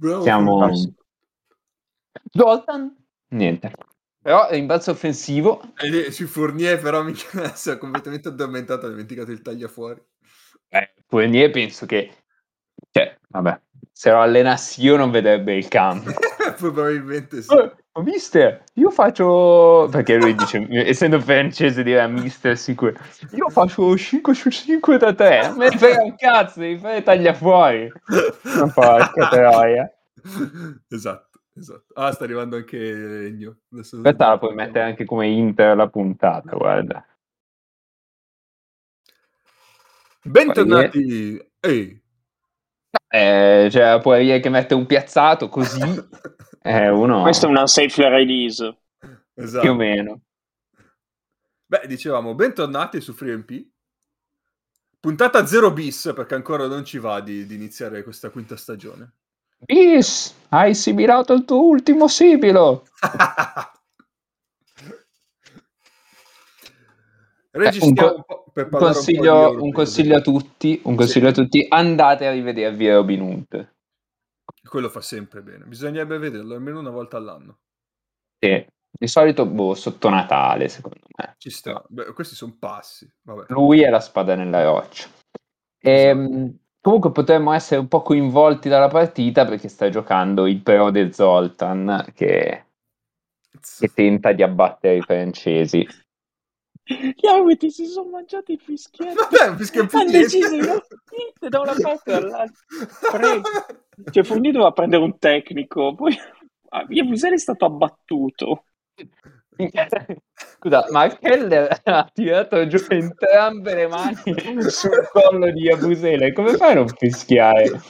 Bravo, Siamo... Zoltan? Niente. Però rimbalzo offensivo. E lì, sui Fournier però mi si è completamente addormentato, ha dimenticato il tagliafuori. Eh, Fournier penso che... Cioè, vabbè, se lo allenassi io non vedrebbe il campo. Probabilmente sì. Eh, ma mister, io faccio... Perché lui dice, essendo francese dirà mister sicuro. Io faccio 5 su 5 da 3. Me ne frega un cazzo, devi fare taglia fuori. Ma porca troia. esatto, esatto. Ah, sta arrivando anche Legno. Adesso Questa la puoi mettere anche come Inter la puntata, guarda. Bentornati. Ehi. Eh, cioè, puoi anche mettere un piazzato così. Eh, uno... Questo è una safe release. Esatto. Più o meno. Beh, dicevamo, bentornati su FreeMP. Puntata 0 bis, perché ancora non ci va di, di iniziare questa quinta stagione. Bis, hai sibilato il tuo ultimo sibilo. Registriamo Eh, un po' per Un consiglio, un un consiglio a tutti, un consiglio a tutti, andate a rivedervi Robin Hood. Quello fa sempre bene. Bisognerebbe vederlo almeno una volta all'anno. Sì, di solito, boh, sotto Natale, secondo me. Ci sta. Beh, questi sono passi. Vabbè. Lui è la spada nella roccia. Ehm, comunque potremmo essere un po' coinvolti dalla partita perché sta giocando il pro de Zoltan che, che tenta di abbattere i francesi. Gli arbitri si sono mangiati il fischietto. Vabbè, più Hanno deciso niente da una parte e dall'altra. Prego. Cioè, Fournier doveva prendere un tecnico, poi ah, Yabusele è stato abbattuto. Scusa, ma Keller ha tirato giù entrambe le mani sul collo di Abusele. Come fai a non fischiare?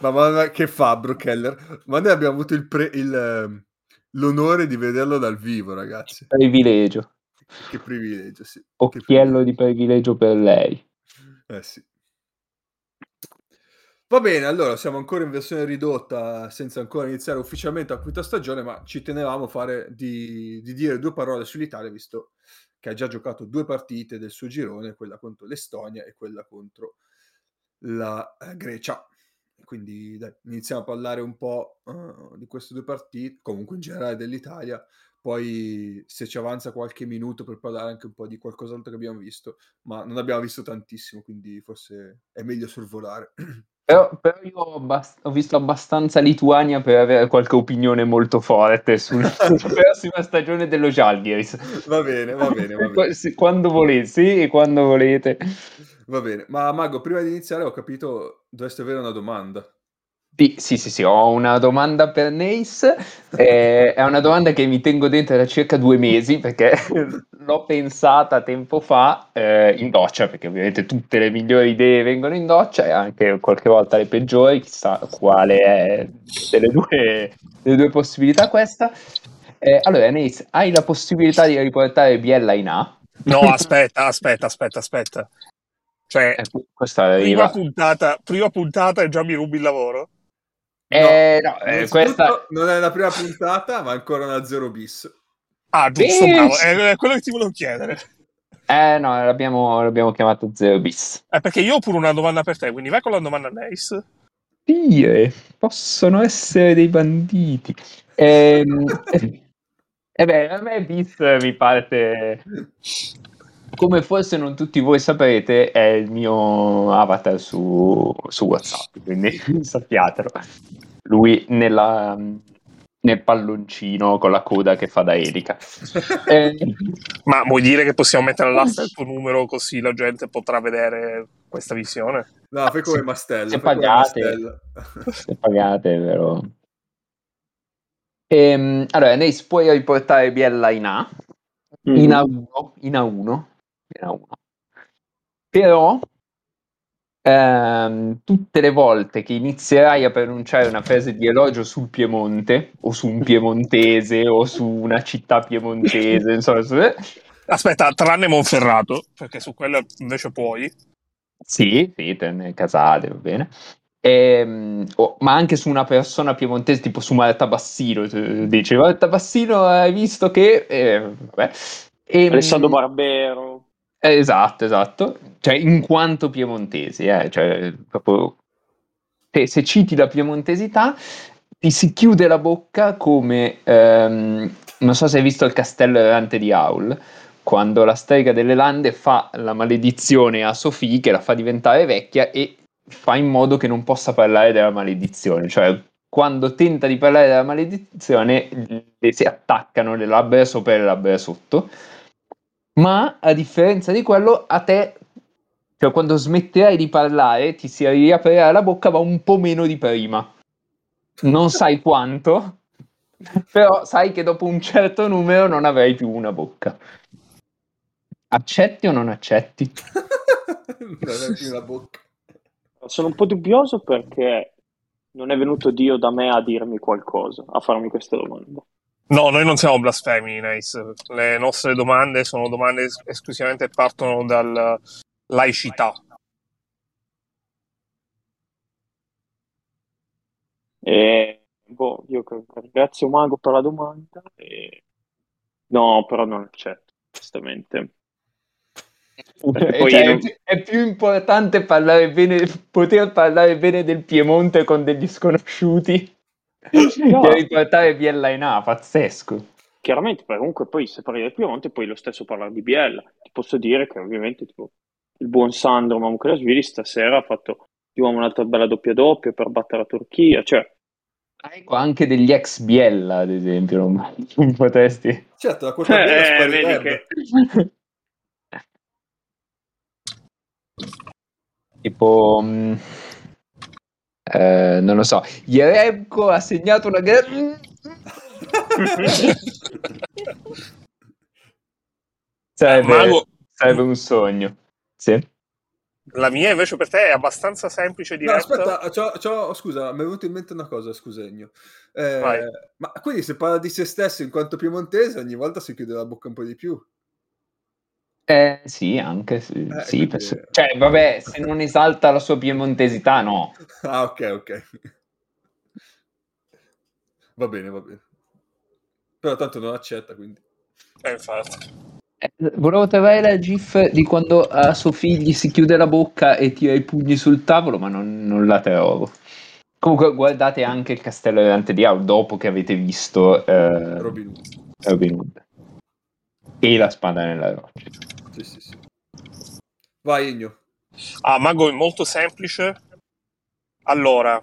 Ma, ma- ma che fa Keller? Ma noi abbiamo avuto il pre- il, ehm, l'onore di vederlo dal vivo, ragazzi. Privilegio. Che privilegio, sì. Che Occhiello di privilegio per lei. Eh sì. Va bene, allora siamo ancora in versione ridotta senza ancora iniziare ufficialmente la quinta stagione, ma ci tenevamo a fare di, di dire due parole sull'Italia, visto che ha già giocato due partite del suo girone, quella contro l'Estonia e quella contro la eh, Grecia. Quindi dai, iniziamo a parlare un po' eh, di queste due partite, comunque in generale dell'Italia. Poi se ci avanza qualche minuto per parlare anche un po' di qualcos'altro che abbiamo visto, ma non abbiamo visto tantissimo, quindi forse è meglio sorvolare. Però, però io ho, abbast- ho visto abbastanza Lituania per avere qualche opinione molto forte sulla prossima stagione dello Žalgiris. Va bene, va bene, va bene. Quando volete, sì, e quando volete. Va bene, ma Mago, prima di iniziare ho capito, dovresti avere una domanda. Sì, sì, sì, sì, ho una domanda per Nace. eh, è una domanda che mi tengo dentro da circa due mesi perché l'ho pensata tempo fa eh, in doccia, perché ovviamente tutte le migliori idee vengono in doccia e anche qualche volta le peggiori, chissà quale è delle due, delle due possibilità questa. Eh, allora, Nace, hai la possibilità di riportare Biella in A? No, aspetta, aspetta, aspetta, aspetta. Cioè, Eh, questa prima arriva. puntata, prima puntata e già mi rubi il lavoro. Eh, no, eh, questa... non è la prima puntata, ma ancora una 0 bis. Ah, giusto, Sì, bravo. sì. È quello che ti volevo chiedere. Eh no, l'abbiamo, l'abbiamo chiamato Zero Bis. Eh, perché io ho pure una domanda per te, quindi vai con la domanda Nace. Dire, possono essere dei banditi. Ehm, E beh, a me Bis mi parte, come forse non tutti voi saprete, è il mio avatar su, su WhatsApp, quindi sappiatelo. Lui nella, nel palloncino con la coda che fa da elica. Eh, Ma vuoi dire che possiamo mettere all'asta il tuo numero così la gente potrà vedere questa visione? No, fai come Mastella. se pagate. Se pagate, però. Ehm, allora, Neis, puoi riportare Biella in A, in A1, in A1, in A1. Però ehm, tutte le volte che inizierai a pronunciare una frase di elogio sul Piemonte, o su un piemontese, o su una città piemontese, insomma, su- Aspetta, tranne Monferrato, perché su quello invece puoi. Sì, sì, tenne casale, va bene. Ehm, oh, ma anche su una persona piemontese, tipo su Marta Bassino, tu dici Marta Bassino, hai visto che... eh, vabbè. Ehm, Alessandro Barbero. Eh, esatto, esatto. Cioè, in quanto piemontesi, eh, cioè, proprio... se, se citi la piemontesità, ti si chiude la bocca come... ehm, non so se hai visto il castello errante di Aul, quando la strega delle lande fa la maledizione a Sophie, che la fa diventare vecchia, e fa in modo che non possa parlare della maledizione. Cioè, quando tenta di parlare della maledizione, le si attaccano le labbra sopra e le labbra sotto. Ma a differenza di quello, a te, cioè quando smetterai di parlare, ti si riaprirà la bocca, ma un po' meno di prima. Non sai quanto, però sai che dopo un certo numero non avrai più una bocca. Accetti o non accetti? non aveva più la bocca. Sono un po' dubbioso perché non è venuto Dio da me a dirmi qualcosa, a farmi questa domanda. No, noi non siamo blasfemi, Nice. Le nostre domande sono domande es- esclusivamente partono dalla laicità. E, boh, io che- ringrazio Mago per la domanda. E... No, però non accetto, onestamente. Perché poi Cioè, io è, non- più, è più importante parlare bene, poter parlare bene del Piemonte con degli sconosciuti No. che riportare Biella in A, pazzesco. Chiaramente, comunque poi se parli del Piemonte puoi lo stesso parlare di Biella. Ti posso dire che ovviamente tipo, il buon Sandro Mamukrasvili stasera ha fatto di nuovo un'altra bella doppia doppia per battere la Turchia. Cioè, Ah, Ecco, anche degli ex Biella, ad esempio, non, non potresti. Certo, la bella eh, vedi che tipo, mh, eh, non lo so, Jeremko ha segnato una gara. sarebbe, Mago- sarebbe un sogno. Sì. La mia invece per te è abbastanza semplice e No, aspetta, c'ho- c'ho- scusa, mi è venuta in mente una cosa, scusegno. Eh, ma quindi se parla di se stesso in quanto piemontese, ogni volta si chiude la bocca un po' di più. Eh, sì, anche sì, Eh, sì, quindi- penso- cioè, vabbè, se non esalta la sua piemontesità, no. Ah, ok, ok. Va bene, va bene. Però tanto non accetta, quindi. Eh, infatti. Eh, Volevo trovare la gif di quando a suo figlio si chiude la bocca e tira i pugni sul tavolo, ma non, non la trovo. Comunque, guardate anche il castello errante di Aul dopo che avete visto eh, Robin Hood. Robin Hood e la spada nella roccia. Sì, sì, sì. Vai, Igno. Ah, Mago è molto semplice. Allora,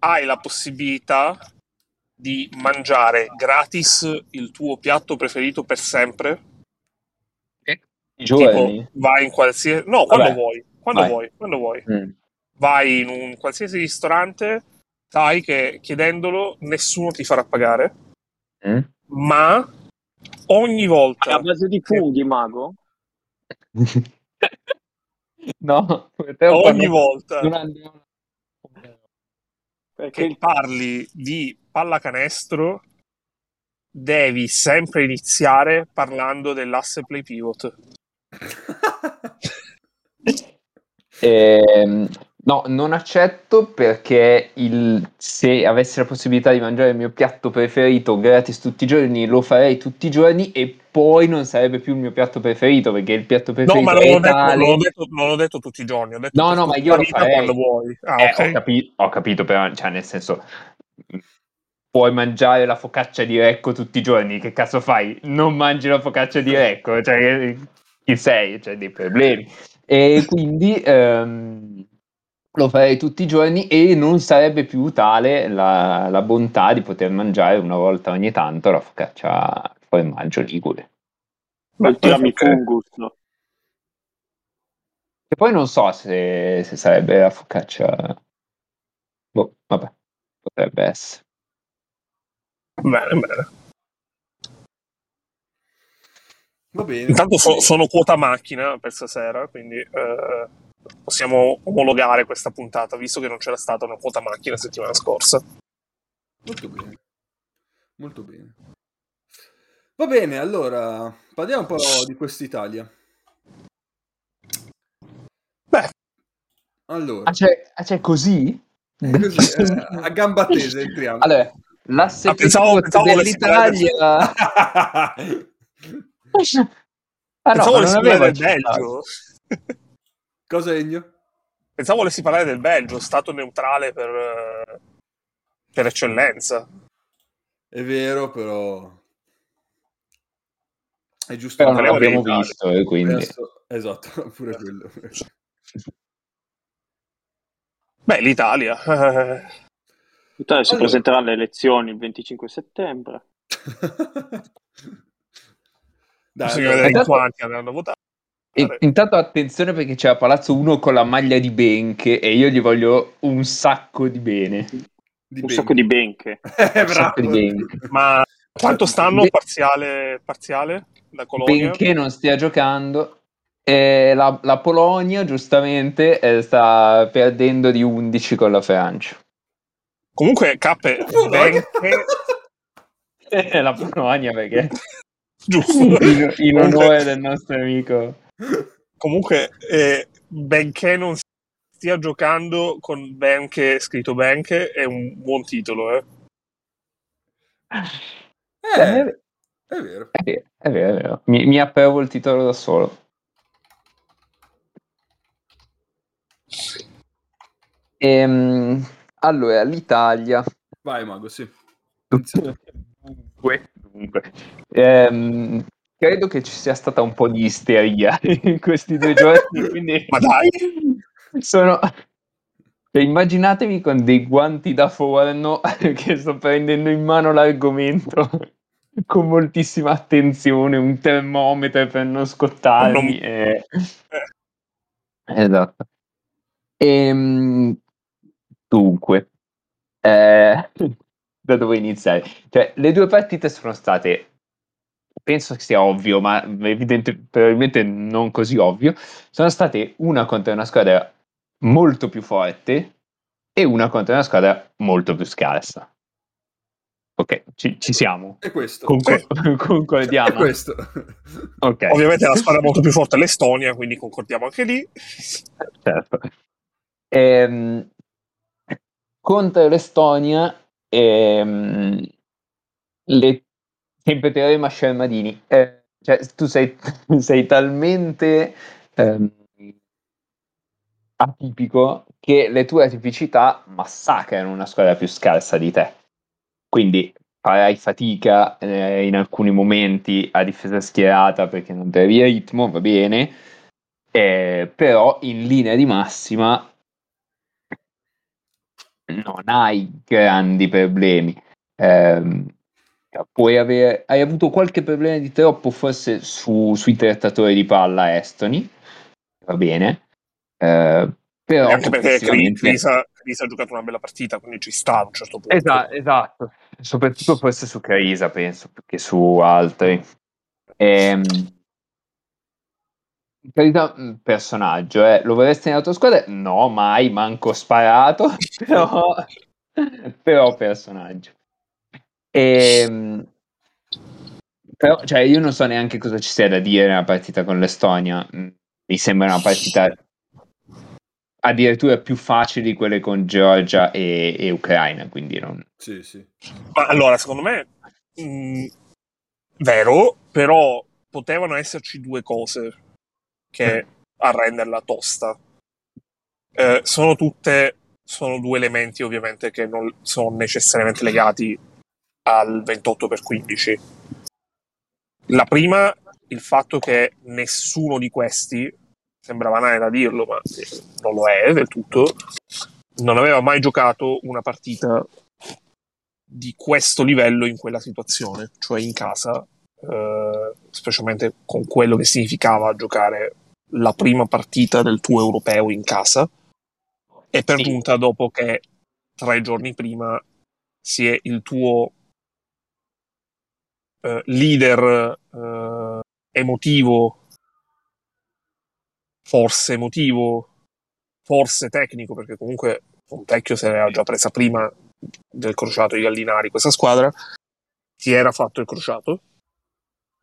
hai la possibilità di mangiare gratis il tuo piatto preferito per sempre. I giorni? Tipo, vai in qualsiasi... No, quando Vabbè, vuoi. Quando vai. vuoi, quando vuoi. Mm. Vai in un qualsiasi ristorante, sai che chiedendolo nessuno ti farà pagare, Mm? ma ogni volta... a base di funghi, Mago? no, Ogni volta Perché che parli di pallacanestro, devi sempre iniziare parlando dell'asse play pivot. Ehm, no, non accetto perché il- se avessi la possibilità di mangiare il mio piatto preferito gratis tutti i giorni, lo farei tutti i giorni e poi non sarebbe più il mio piatto preferito perché il piatto No, preferito ma non è detto, tale. non, ho detto, non ho detto tutti i giorni, ho detto No, no, ma io lo farei. quando vuoi. Ah, Eh, ok. ho, capi- ho capito, però, cioè, nel senso, puoi mangiare la focaccia di Recco tutti i giorni, che cazzo fai? Non mangi la focaccia di Recco, cioè, chi sei? C'è dei problemi. E quindi ehm, lo farei tutti i giorni e non sarebbe più tale la, la bontà di poter mangiare una volta ogni tanto la focaccia al formaggio ligure. ok. fungus. no? E poi non so se, se sarebbe la focaccia... Boh, vabbè, potrebbe essere. Bene, bene. Va bene. Intanto so- sono quota macchina per stasera, quindi eh, possiamo omologare questa puntata, visto che non c'era stata una quota macchina la settimana scorsa. Molto bene. Molto bene. Va bene, allora parliamo un po' di quest'Italia. Beh, Allora, Ah, c'è, ah, c'è così? così, eh, a gamba tesa entriamo. Allora, l'asse Ah, pensavo- pensavo dell'Italia... Ah no, Pensavo parlare del. Belgio. Cosa Egno? Pensavo volessi parlare del Belgio, stato neutrale per, eh, per eccellenza. È vero, però... È giusto... Però non l'abbiamo visto, e quindi... Adesso- Esatto, pure quello. Beh, l'Italia. eh, L'Italia si Allora. presenterà alle elezioni il 25 settembre. Dai, bisogna vedere in quanti andranno a votare. E- intanto attenzione perché c'è a Palazzo uno con la maglia di Benche e io gli voglio un sacco di bene. di Un sacco di benche. Eh, Un sacco di. Benche. Ma quanto stanno Be- parziale, parziale da Colonia? Benché non stia giocando. E la, la Polonia, giustamente, eh, sta perdendo di 11 con la Francia. Comunque, Cappe, benché... Eh, la Polonia perché Giusto. in, in onore del nostro amico. Comunque, eh, benché non stia giocando con Benche, scritto Benche, è un buon titolo, eh. Eh, è vero. È vero, è vero, è vero. Mi, mi approvo il titolo da solo. Ehm, allora, l'Italia. Vai, Mago, sì. Dunque, dunque. Ehm, credo che ci sia stata un po' di isteria in questi due giorni, quindi Ma dai! sono... cioè, immaginatevi con dei guanti da forno che sto prendendo in mano l'argomento con moltissima attenzione, un termometro per non scottarmi. Non- e- Esatto. Ehm, dunque, eh, da dove iniziare? Cioè, le due partite sono state, penso che sia ovvio, ma evidente, probabilmente non così ovvio, sono state una contro una squadra molto più forte e una contro una squadra molto più scarsa. Ok, ci, ci siamo. È questo. Concor- È concordiamo. questo. Ok. Ovviamente la squadra molto più forte è l'Estonia, quindi concordiamo anche lì. certo. Ehm, contro l'Estonia, ehm, le, sempre teorema Scermadini, eh, cioè tu sei, sei talmente ehm, atipico che le tue atipicità massacrano una squadra più scarsa di te. Quindi farai fatica eh, in alcuni momenti a difesa schierata perché non trovi ritmo, va bene, eh, però in linea di massima non hai grandi problemi. Ehm, puoi avere, hai avuto qualche problema di troppo forse su- sui trattatori di palla estoni, va bene, eh, però anche perché Crisa, Crisa ha giocato una bella partita, quindi ci sta a un certo punto. Esatto, esatto. Soprattutto forse su Carisa, penso, che su altri. Ehm, Carisa, mh, personaggio, eh. Lo vorresti nella tua squadra? No, mai, manco sparato, però, però personaggio. Ehm, però, cioè, io non so neanche cosa ci sia da dire nella partita con l'Estonia. Mm, Mi sembra una partita addirittura più facile di quelle con Georgia e, e Ucraina, quindi non... Sì, sì. Ma allora, secondo me, mh, vero, però potevano esserci due cose che a renderla tosta. Eh, sono tutte, sono due elementi ovviamente che non sono necessariamente legati al 28 per 15. La prima, il fatto che nessuno di questi, sembra banale da dirlo, ma non lo è del tutto, non aveva mai giocato una partita di questo livello in quella situazione, cioè in casa, eh, specialmente con quello che significava giocare la prima partita del tuo europeo in casa, e per giunta dopo che tre giorni prima si è il tuo eh, leader eh, emotivo, forse emotivo, forse tecnico, perché comunque Fontecchio se l'era già presa prima del crociato di Gallinari questa squadra, si era fatto il crociato,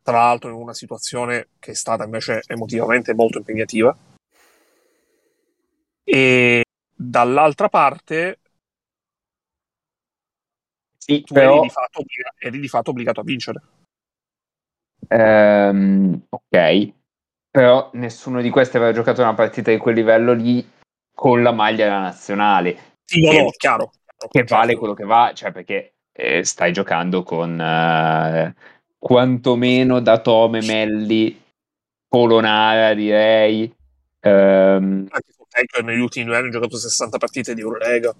tra l'altro in una situazione che è stata invece emotivamente molto impegnativa. E dall'altra parte Sì, tu però... eri, di fatto eri di fatto obbligato a vincere. Ehm, ok, però nessuno di questi aveva giocato una partita di quel livello lì con la maglia della nazionale. Sì, no, che, no, chiaro. Che certo. vale quello che va, cioè perché eh, stai giocando con eh, quantomeno Datome, Melli, Polonara direi. Ehm, Anche Fontecchio negli ultimi due anni ha giocato 60 partite di Eurolega.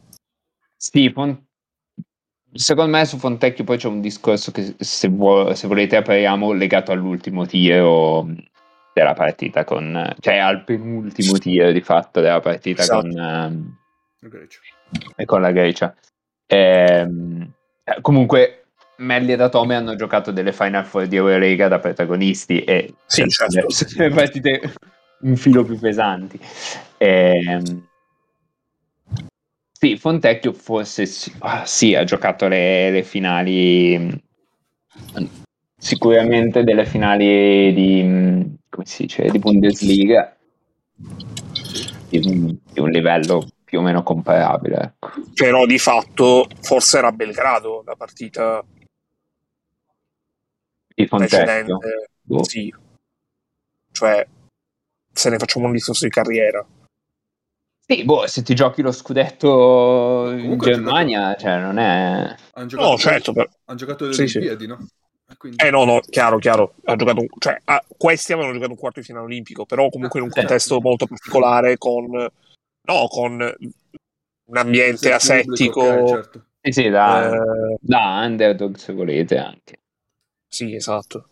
sì, Fon- secondo me su Fontecchio poi c'è un discorso che se, vuo- se volete apriamo legato all'ultimo tiro della partita con cioè al penultimo tiro di fatto della partita Esatto. con, ehm, La Grecia. e con la Grecia. Ehm, eh, comunque Melli e Datome hanno giocato delle Final Four di Eurolega da protagonisti e Sì, certo. sono le partite un filo più pesanti. Ehm, sì, Fontecchio forse sì, ah, sì, ha giocato le, le finali, mh, sicuramente delle finali di, mh, come si dice, di Bundesliga, di un, di un livello più o meno comparabile. Ecco. Però di fatto forse era a Belgrado la partita Di Fontecchio. precedente. Boh. Sì. Cioè, se ne facciamo un discorso di carriera. Sì, boh, se ti giochi lo scudetto in Comunque ha Germania, cioè non è... Hanno giocato, No, certo. per- hanno giocato le Sì, sì. Olimpiadi, no? E quindi- Eh no, no, chiaro, chiaro. Ha giocato, cioè, ah, questi avevano giocato un quarto di finale olimpico, però comunque in un Ah, contesto certo. molto particolare con, no, con un ambiente pubblico, asettico. ok, certo. Sì, sì, da, eh, da underdog se volete anche. sì, esatto.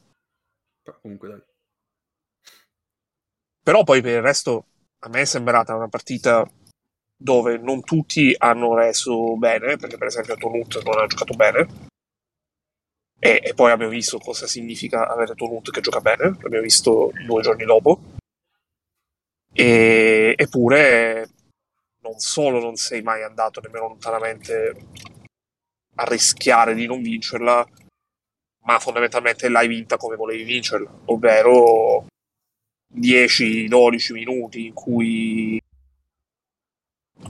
Però comunque dai. Però poi per il resto a me è sembrata una partita dove non tutti hanno reso bene, perché per esempio Tonut non ha giocato bene. E, e poi abbiamo visto cosa significa avere Tonut che gioca bene, l'abbiamo visto due giorni dopo. E, eppure non solo non sei mai andato nemmeno lontanamente a rischiare di non vincerla, ma fondamentalmente l'hai vinta come volevi vincerla, ovvero 10-12 minuti in cui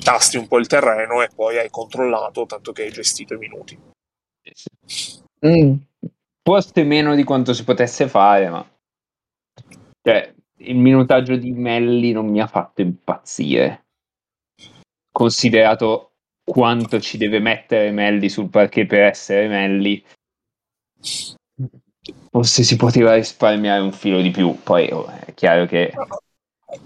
tasti un po' il terreno e poi hai controllato, tanto che hai gestito i minuti. Mm, forse meno di quanto si potesse fare, ma cioè, il minutaggio di Melli non mi ha fatto impazzire. Considerato quanto ci deve mettere Melli sul parquet per essere Melli, forse si poteva risparmiare un filo di più. Poi oh, è chiaro che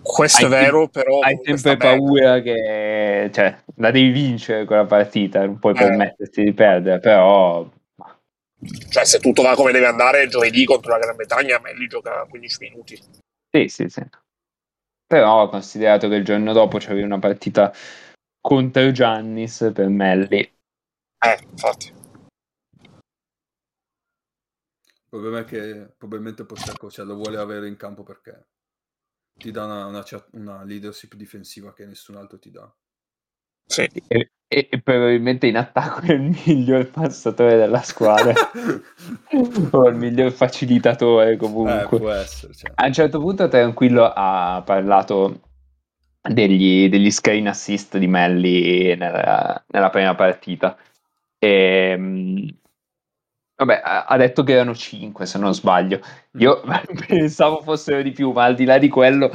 Questo è vero, però hai sempre paura che cioè, la devi vincere quella partita, non puoi Eh. permetterti di perdere, però Cioè, se tutto va come deve andare, giovedì contro la Gran Bretagna, Melli gioca 15 minuti. Sì, sì, sì. Però considerato che il giorno dopo c'avevi una partita contro Giannis per Melli. Eh, infatti. Il problema è che probabilmente Postecco cioè, lo vuole avere in campo perché ti dà una, una una leadership difensiva che nessun altro ti dà. Sì. E, e- e probabilmente in attacco è il miglior passatore della squadra o il miglior facilitatore eh, comunque. può essere. Cioè. A un certo punto Tranquillo ha parlato degli, degli screen assist di Melli nella, nella prima partita. E, mh, vabbè, ha, detto che erano 5 se non sbaglio. Io pensavo fossero di più, ma al di là di quello,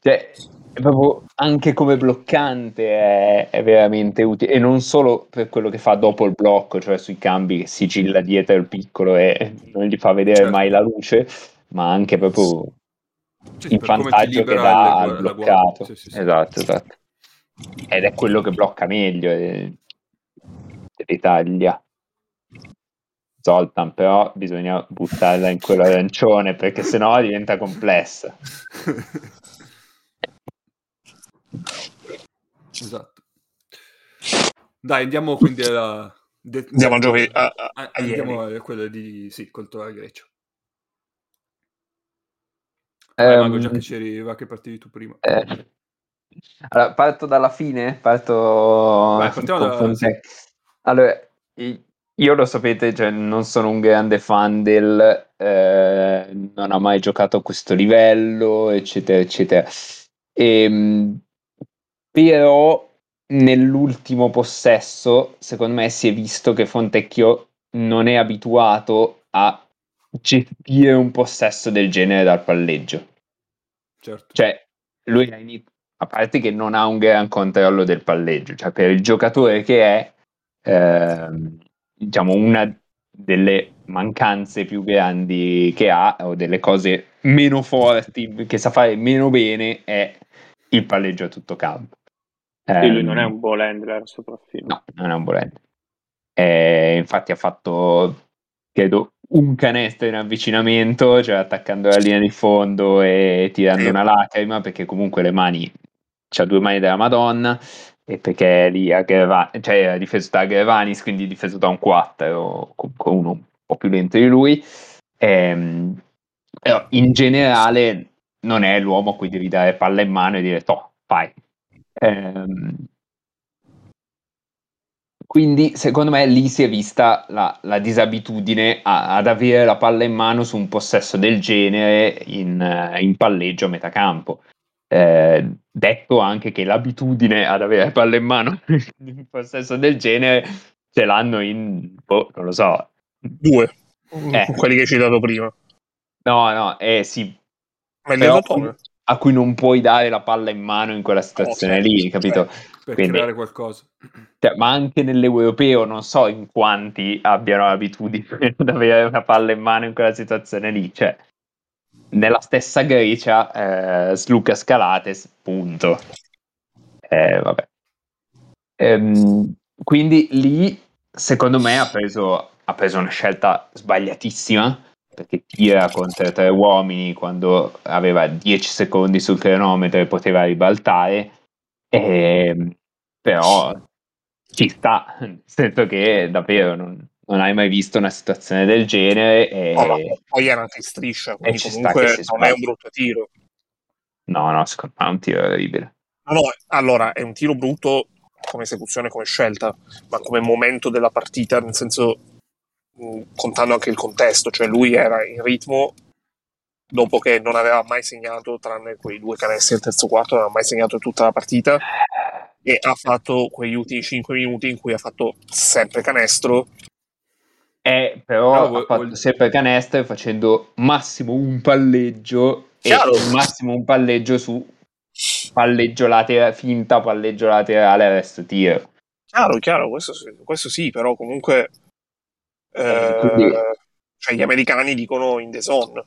cioè, è proprio anche come bloccante è, è veramente utile. E non solo per quello che fa dopo il blocco, cioè sui cambi che sigilla dietro il piccolo e non gli fa vedere Certo. mai la luce, ma anche proprio Sì, il vantaggio che dà al bloccato. Sì, sì. Esatto, esatto. Ed è quello che blocca meglio eh, dell'Italia. Zoltan, però bisogna buttarla in quello arancione perché sennò diventa complessa. esatto. Dai, andiamo quindi alla... de- Andiamo a giovedì. A, a- andiamo a quella di... Sì, contro la Grecia. Vai, Ehm, Mago, già che c'eri, va che partivi tu prima. eh, allora, parto dalla fine, parto Vai, partiamo con da- Fonseca. Allora, i- io lo sapete, cioè, non sono un grande fan del eh, non ha mai giocato a questo livello, eccetera, eccetera. Ehm, però nell'ultimo possesso, secondo me, si è visto che Fontecchio non è abituato a gestire un possesso del genere dal palleggio. certo. Cioè, lui ha ini- a parte che non ha un gran controllo del palleggio, cioè per il giocatore che è, ehm, diciamo, una delle mancanze più grandi che ha, o delle cose meno forti, che sa fare meno bene, è il palleggio a tutto campo. Sì, lui Ehm, non è un ball handler soprattutto. No, non è un volente. Eh, infatti ha fatto, credo, un canestro in avvicinamento, cioè attaccando la linea di fondo e tirando una lacrima, perché comunque le mani, c'ha due mani della Madonna, e perché lì a Greva- cioè era difeso da Grevanis, quindi difeso da un 4, comunque uno un po' più lento di lui. Ehm, però in generale non è l'uomo a cui devi dare palla in mano e dire, toh, fai. Ehm, quindi secondo me lì si è vista la, la disabitudine a- ad avere la palla in mano su un possesso del genere in, in palleggio a metà campo. Eh, detto anche che l'abitudine ad avere la palla in mano in un possesso del genere ce l'hanno in, boh, non lo so. Due, Eh. quelli che hai citato prima. No, no, eh sì, Ma però a cui non puoi dare la palla in mano in quella situazione certo, lì, capito? per Quindi- creare qualcosa. Cioè, ma anche nell'europeo non so in quanti abbiano l'abitudine ad avere una palla in mano in quella situazione lì. Cioè, nella stessa Grecia, eh, Sluca Scalates, punto. Eh, vabbè. Ehm, quindi lì, secondo me, ha preso, ha preso una scelta sbagliatissima perché tira contro tre uomini quando aveva 10 secondi sul cronometro e poteva ribaltare. Ehm, però ci sta, nel senso che davvero non, non hai mai visto una situazione del genere e No, poi era anche striscia, quindi comunque non è un brutto tiro. no, no, secondo me è un tiro orribile. No, no, allora è un tiro brutto come esecuzione, come scelta, ma come momento della partita, nel senso mh, contando anche il contesto, cioè lui era in ritmo dopo che non aveva mai segnato, tranne quei due canestri del terzo quarto, non aveva mai segnato tutta la partita e ha fatto quegli ultimi 5 minuti in cui ha fatto sempre canestro. Eh, però No, ha fatto vuol- sempre canestro facendo massimo un palleggio Chiaro. e massimo un palleggio su palleggio laterale, finta palleggio laterale al resto tiro. Chiaro, chiaro, questo, sì- questo sì, però comunque eh, quindi- cioè, gli americani dicono in the zone.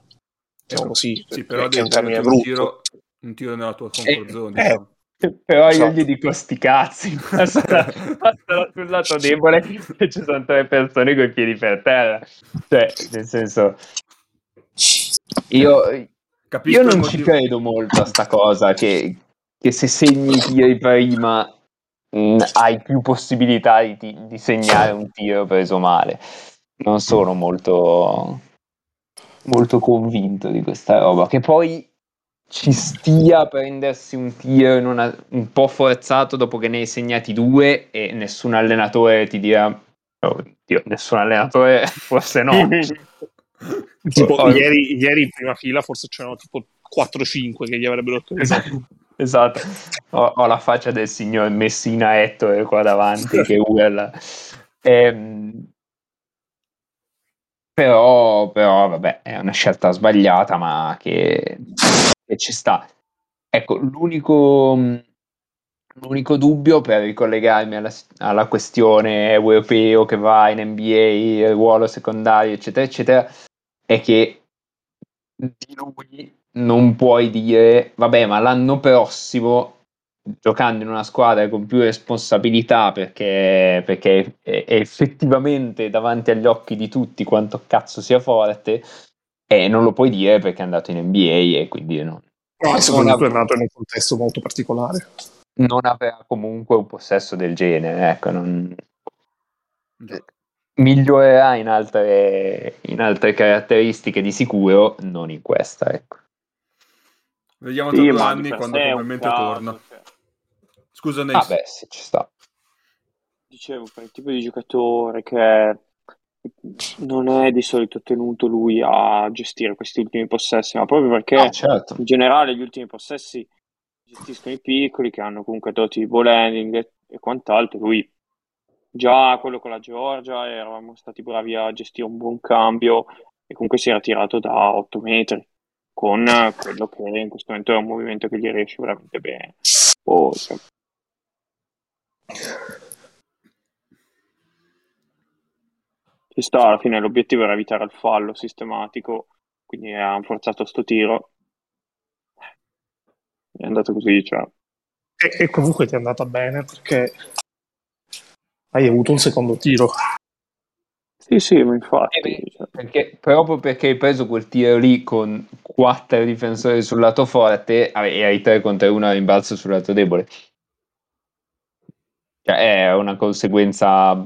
Diciamo così, Sì, però è un termine brutto. tiro, un tiro nella tua comfort Eh, zone. eh, diciamo. Però io Esatto. gli dico sti cazzi, passala sul lato debole e ci sono tre persone con i piedi per terra. Cioè, nel senso, io, Capisco io non ci credo molto a sta cosa che, che se segni i tiri prima mh, hai più possibilità di, di segnare un tiro preso male. Non sono molto, molto convinto di questa roba. Che poi ci stia a prendersi un tiro in una- un po' forzato dopo che ne hai segnati due e nessun allenatore ti dirà "Oh, Dio, nessun allenatore forse no Tipo, Oh, ieri, ieri in prima fila forse c'erano tipo 4-5 che gli avrebbero detto Esatto, esatto. Ho, ho la faccia del signor Messina Ettore qua davanti che urla. Ehm, però, però, vabbè, è una scelta sbagliata, ma che, che ci sta. Ecco, l'unico, l'unico dubbio per ricollegarmi alla, alla questione europeo che va in NBA, ruolo secondario, eccetera, eccetera, è che di lui non puoi dire, vabbè, ma l'anno prossimo, giocando in una squadra con più responsabilità, perché, perché è, è effettivamente davanti agli occhi di tutti quanto cazzo sia forte, e non lo puoi dire perché è andato in NBA e quindi non, No, soprattutto è nato in un contesto molto particolare. non avrà comunque un possesso del genere, ecco, non... migliorerà in altre, in altre caratteristiche di sicuro, non in questa, ecco. Vediamo tra Sì, due anni quando probabilmente torna. cioè, Scusa, Neis. Ah beh, sì, ci sta. dicevo, per il tipo di giocatore che non è di solito tenuto lui a gestire questi ultimi possessi, ma proprio perché Ah, certo. in generale gli ultimi possessi gestiscono i piccoli che hanno comunque doti di ball handling e, e quant'altro. Lui già quello con la Georgia eravamo stati bravi a gestire un buon cambio e comunque si era tirato da 8 metri con quello che in questo momento è un movimento che gli riesce veramente bene. Oh, cioè. Ci sta, alla fine l'obiettivo era evitare il fallo sistematico, quindi hanno forzato sto tiro. È andato così, cioè. E, e comunque ti è andata bene perché hai avuto un secondo tiro. Sì, sì, ma infatti. Eh, cioè. Perché, proprio perché hai preso quel tiro lì con quattro difensori sul lato forte e hai 3 contro 1 a rimbalzo sul lato debole. Cioè, è una conseguenza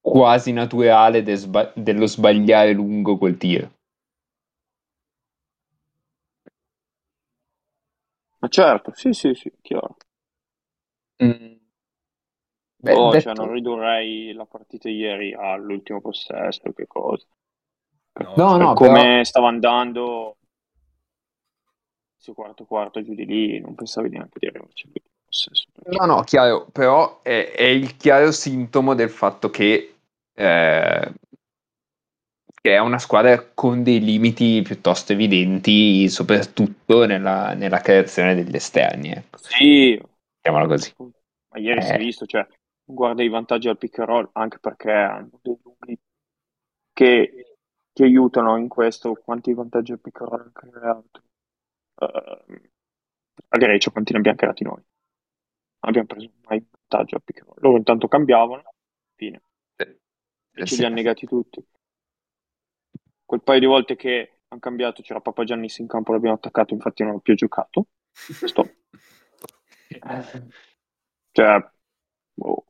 quasi naturale de sba- dello sbagliare lungo quel tiro. Ma certo, sì, sì, sì, chiaro. Mm. Beh, Oh, detto- cioè, non ridurrei la partita ieri all'ultimo possesso, che cosa. No, Per no, come però- stava andando su quarto quarto giù di lì, non pensavi neanche di arrivarci possesso. No, no, chiaro, però è, è il chiaro sintomo del fatto che, eh, che è una squadra con dei limiti piuttosto evidenti, soprattutto nella, nella creazione degli esterni. Ecco. Sì, Chiamala così. ma ieri si è Eh. visto, cioè, guarda i vantaggi al pick and roll, anche perché hanno dei lunghi che ti aiutano in questo. Quanti vantaggi al pick and roll hanno creato? Eh, a Grecia quanti ne abbiamo creati noi? Abbiamo preso mai vantaggio al pick and roll. Loro intanto cambiavano, fine. E Eh, ce sì. li hanno negati tutti. Quel paio di volte che hanno cambiato c'era Papa Giannis in campo, l'abbiamo attaccato, infatti non ho più giocato. Stop. Cioè, boh.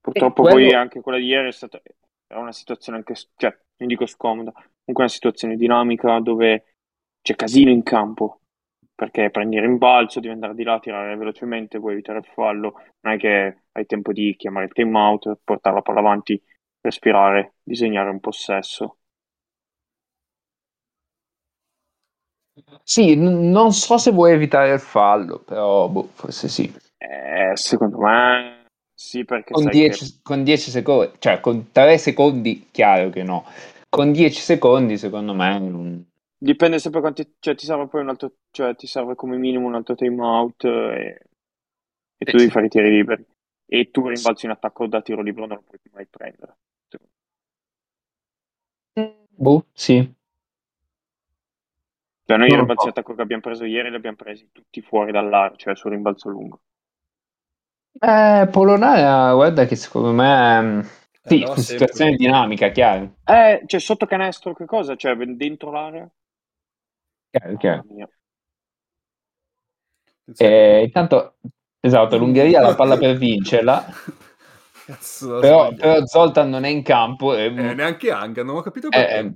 purtroppo quello- poi anche quella di ieri è stata è una situazione anche, cioè, non dico scomoda, comunque una situazione dinamica dove c'è casino in campo, perché prendi rimbalzo, devi andare di là, tirare velocemente, vuoi evitare il fallo, non è che hai tempo di chiamare il time out, portare la palla avanti, respirare, disegnare un possesso. Sì, n- non so se vuoi evitare il fallo, però boh, forse sì. Eh, secondo me sì, perché Con sai 10, con 10 secondi, cioè con 3 secondi, chiaro che no. Con 10 secondi, secondo me, che dipende sempre quanti, cioè ti serve poi un altro, cioè ti serve come minimo un altro time out e, e tu Sì, devi sì. fare i tiri liberi. E tu rimbalzo in attacco da tiro libero non lo puoi mai prendere. boh, sì. Cioè noi i Non lo rimbalzi so. in attacco che abbiamo preso ieri li abbiamo presi tutti fuori dall'area, cioè sul rimbalzo lungo. Eh, Polonara, guarda che secondo me, mm, sì, andava una sempre. situazione dinamica, chiaro. Eh, cioè sotto canestro che cosa? Cioè dentro l'area? Chiaro, chiaro. Eh, intanto, esatto, l'Ungheria ha la palla per vincerla, Cazzo, però, però Zoltan non è in campo. E, Eh, neanche Anga, non ho capito eh, perché. eh,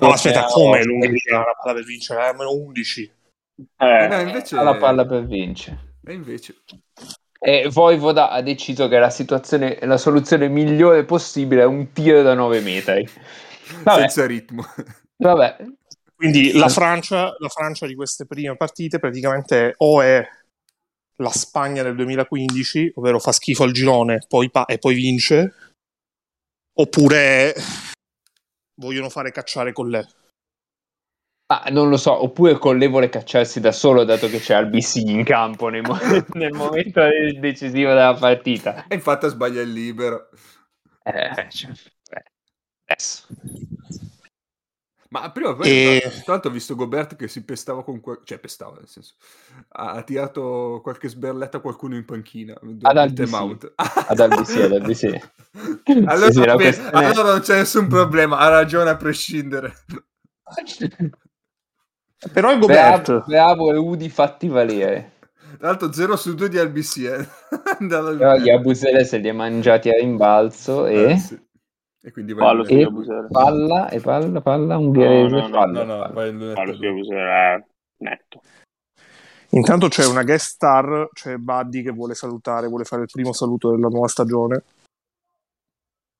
No, aspetta, come ha- l'Ungheria ha la palla per vincere? È meno 11. Eh, Eh, no, invece... ha la palla per vincere. E invece... E Voivoda ha deciso che la situazione, la soluzione migliore possibile è un tiro da 9 metri. Vabbè, Senza ritmo. vabbè. Quindi la Francia, la Francia di queste prime partite praticamente o è la Spagna del 2015, ovvero fa schifo al girone poi pa- e poi vince, oppure vogliono fare cacciare con lei. Ma non lo so, oppure Colle vuole cacciarsi da solo dato che c'è Albc in campo nel, mo- nel momento decisivo della partita. E infatti sbaglia il libero. Eh, cioè, eh, adesso. Ma prima poi, E- tra l'altro ho visto Gobert che si pestava con quel... cioè pestava nel senso ha, tirato qualche sberletta a qualcuno in panchina durante il Albc. time out. Ad Albc, ad Albc. allora, Sì, sì, questione- allora non c'è nessun problema, ha ragione a prescindere. Però Bravo, Gobert. bravo Udi fatti valere. Tra l'altro 0 su 2 di LBC eh. Però gli Abusele se li ha mangiati a rimbalzo e... Eh, sì. E quindi vai sugli e palla, e palla, palla ungherese, No, no, no, fallo, No, no. Fallo sugli Abusele è netto. Intanto c'è una guest star, c'è Buddy che vuole salutare, vuole fare il primo saluto della nuova stagione,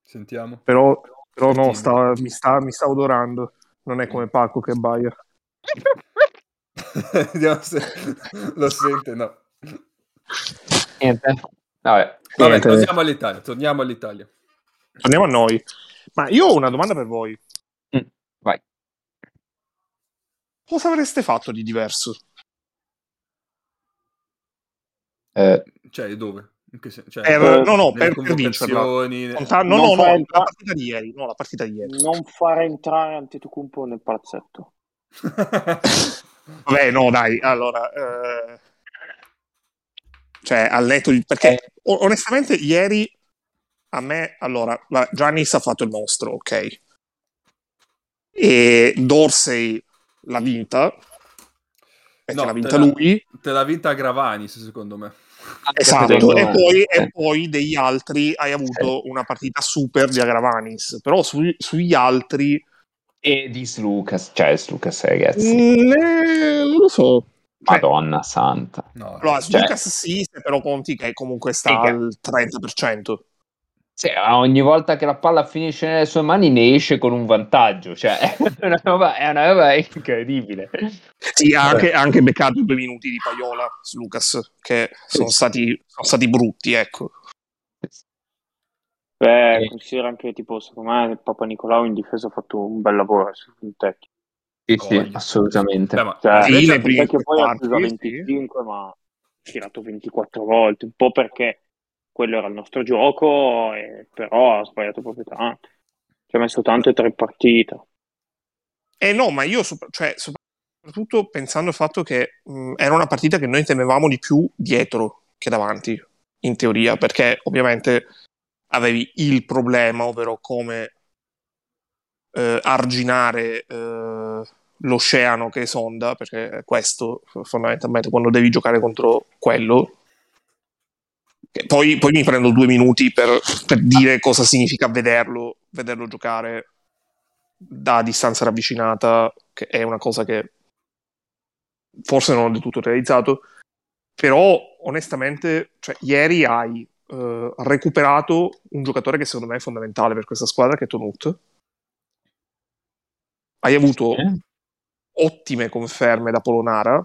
Sentiamo. però, però no, sta- mi, sta, mi sta odorando, non è come Paco che baia. Vediamo se lo sente, no. Niente. Vabbè, Vabbè, torniamo all'Italia, torniamo all'Italia. Torniamo a noi. Ma io ho una domanda per voi. vai. cosa avreste fatto di diverso? Eh, Cioè, dove? Cioè, Per- Eh, no, no, per, per vincerla. Conta- no, Non no, no, fare la entra- partita di ieri. No, la partita di ieri. Non fare entrare Antetokounmpo nel palazzetto. Vabbè, no, dai, allora... eh, Cioè, al netto di... Perché, Eh. onestamente, ieri a me... Allora, Giannis ha fatto il mostro, ok. E Dorsey l'ha vinta. Perché No, l'ha vinta te la- lui. Te l'ha vinta Gravanis, secondo me. Esatto, secondo e poi, Eh. e poi degli altri hai avuto una partita super di Agravanis. Però sui- sugli altri... e di Lucas, cioè Lucas ragazzi, mm, eh, non lo so. Cioè, Madonna santa. No, Allora, Cioè- Lucas sì, se però conti che comunque sta che- al 30%. Sì, ogni volta che la palla finisce nelle sue mani ne esce con un vantaggio, cioè è una roba, è una roba incredibile. Sì, ha anche, ha anche beccato due minuti di Paiola su Lucas, che sono stati, sono stati brutti, ecco. Beh, Eh. considera anche tipo, secondo me, Papa Nicolau in difesa ha fatto un bel lavoro sul Fontecchio. Sì, Oh, sì, assolutamente. Beh, ma Cioè, Sì, Fontecchio poi ha preso a sì. 25, ma ha tirato 24 volte, un po' perché quello era il nostro gioco, e- però ha sbagliato proprio tanto. Ci ha messo tanto e tre partite. Eh no, ma io sopra- cioè, soprattutto pensando al fatto che mh, era una partita che noi temevamo di più dietro che davanti, in teoria, perché ovviamente avevi il problema, ovvero come eh, arginare eh, l'oceano che sonda, perché questo fondamentalmente quando devi giocare contro quello. Poi, poi mi prendo due minuti per, per dire cosa significa vederlo, vederlo giocare da distanza ravvicinata, che è una cosa che forse non ho del tutto realizzato, però onestamente, cioè, ieri hai eh, recuperato un giocatore che secondo me è fondamentale per questa squadra, che è Tonut. Hai avuto ottime conferme da Polonara,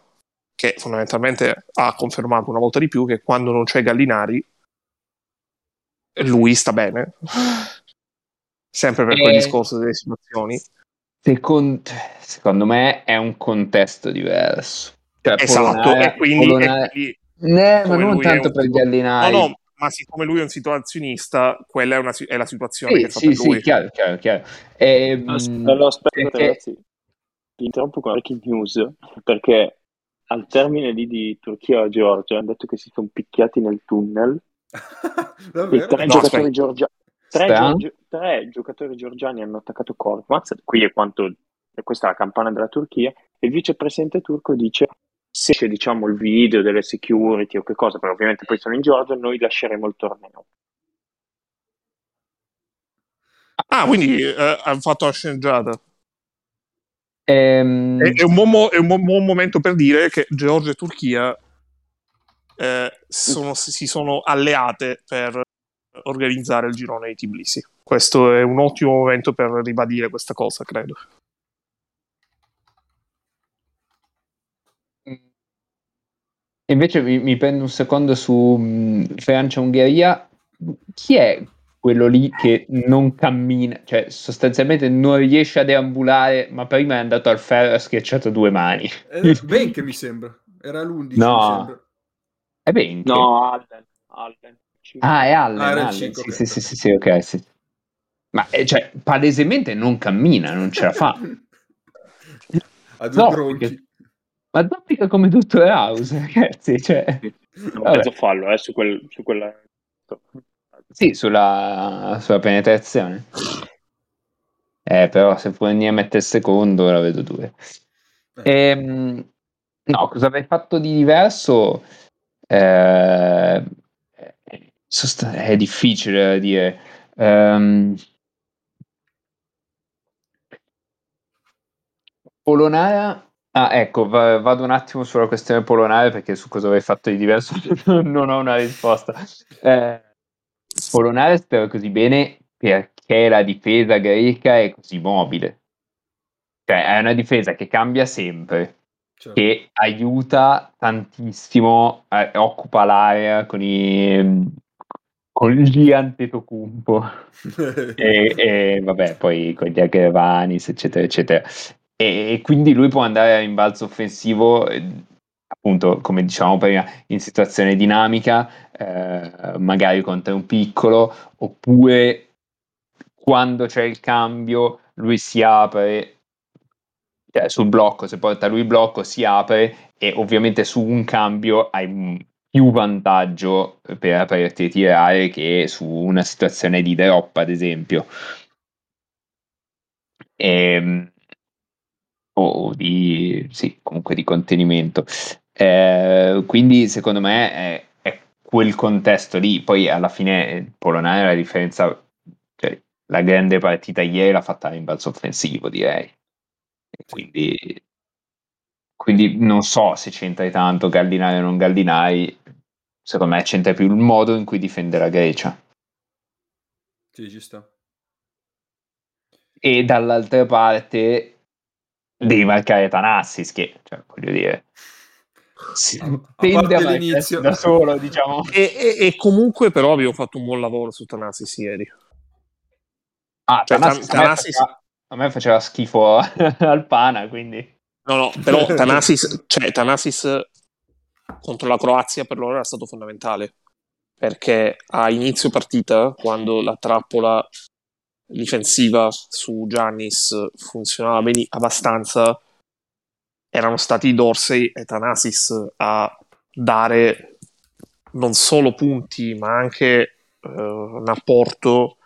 che fondamentalmente ha confermato una volta di più che quando non c'è Gallinari, lui sta bene. Sempre per quel Eh. discorso delle situazioni. Secondo, secondo me è un contesto diverso. Cioè, Esatto, Polonara- e quindi, Polonara- e quindi- Eh, ma non tanto un per tipo- Gallinari. no, no, ma siccome lui è un situazionista, quella è, una, è la situazione Sì, che fa sì, per sì, lui. chiaro, chiaro, chiaro. Ehm, Aspetta, aspetta, perché- ragazzi, ti interrompo con breaking news, perché al termine lì di Turchia-Georgia hanno detto che si sono picchiati nel tunnel e tre, No, giocatori, georgia- tre, georgi- tre giocatori georgiani hanno attaccato Korkmaz, qui è quanto, e questa è la campana della Turchia, e il vicepresidente turco dice se c'è diciamo il video delle security o che cosa, perché ovviamente poi sono in Georgia, noi lasceremo il torneo. Ah, quindi eh, hanno fatto la sceneggiata. Ehm, È, è un buon, è un buon- momento per dire che Georgia e Turchia eh, sono- si sono alleate per organizzare il girone di Tbilisi. Questo è un ottimo momento per ribadire questa cosa, credo. Invece mi, mi prendo un secondo su mh, Francia-Ungheria. Chi è quello lì che non cammina? Cioè, sostanzialmente non riesce a deambulare, ma prima è andato al ferro e ha schiacciato due mani. Eh, Ben che mi sembra. Era l'11, No. È ben. No, Allen, Allen. Ah, è Allen. Ah, Allen. cinque, Sì, ok. sì, sì, sì, sì, ok, sì. Ma eh, cioè, palesemente non cammina, non ce la fa. A due No, tronchi. perché- Ma zoppica come tutto il house, ragazzi. Cioè, Un Vabbè. mezzo fallo eh, su, quel, su quella... sì, sulla, sulla penetrazione. Eh, però se a mettere il secondo, la vedo due. Ehm, no, cosa avrei fatto di diverso? Eh, è difficile da dire. Ehm, Polonara. Ah, ecco, va- vado un attimo sulla questione polonare perché su cosa avrei fatto di diverso non ho una risposta. Eh, Polonare spero così bene perché la difesa greca è così mobile. Cioè, è una difesa che cambia sempre, Certo. che aiuta tantissimo, eh, occupa l'area con i con gli Antetokounmpo e, e vabbè, poi con gli Agravanis, eccetera, eccetera. e, e quindi lui può andare a rimbalzo offensivo eh, appunto come dicevamo prima in situazione dinamica eh, magari contro un piccolo oppure quando c'è il cambio lui si apre cioè sul blocco se porta lui il blocco si apre e ovviamente su un cambio hai più vantaggio per aperti e tirare che su una situazione di drop, ad esempio. E, ehm, o di, sì, comunque di contenimento. Eh, quindi secondo me è, quel contesto lì. Poi alla fine Polonare la differenza, cioè, la grande partita ieri l'ha fatta in balzo offensivo, direi. Quindi, quindi non so se c'entri tanto Gallinari o non Gallinari, secondo me c'entra più il modo in cui difende la Grecia. Sì, ci sta. E dall'altra parte devi marcare Tanassis, che, cioè, voglio dire, si tende a l'inizio da solo, diciamo. E, e, e, comunque però abbiamo fatto un buon lavoro su Tanassis ieri. Ah, cioè, Tanassis, Tanassis... A, me faceva, a me faceva schifo al pana, quindi... No, no, però Tanassis, cioè, Tanassis contro la Croazia per loro era stato fondamentale perché a inizio partita, quando la trappola difensiva su Giannis funzionava bene abbastanza, erano stati Dorsey e Thanasis a dare non solo punti, ma anche uh, un apporto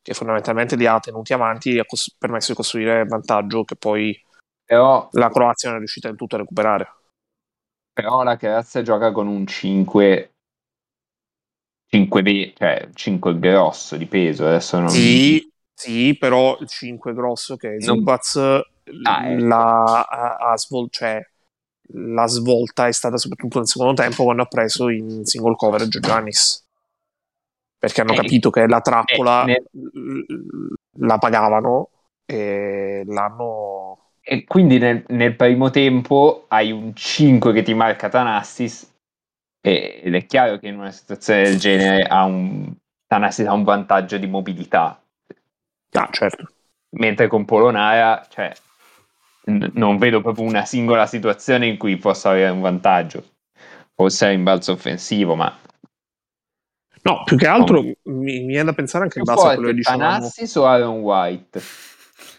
che fondamentalmente li ha tenuti avanti e ha cos- permesso di costruire vantaggio che poi Però... la Croazia non è riuscita in tutto a recuperare. Però la Croazia gioca con un 5 5 cioè 5 grosso di peso adesso non... sì, sì però il 5 grosso che è Zubaz ah, ecco. la, ha, ha svol- cioè, la svolta è stata soprattutto nel secondo tempo quando ha preso in single coverage Giannis perché hanno eh, capito che la trappola eh, ne... la pagavano e l'hanno e quindi nel, nel, primo tempo hai un 5 che ti marca Tanassis ed è chiaro che in una situazione del genere ha un, Tanassis ha un vantaggio di mobilità. Ah, certo. Mentre con Polonara, cioè, n- non vedo proprio una singola situazione in cui possa avere un vantaggio. Forse è in balzo offensivo, ma... No, più che altro mi, mi viene da pensare anche in base a quello che dicevamo. Tanassis o Aaron White?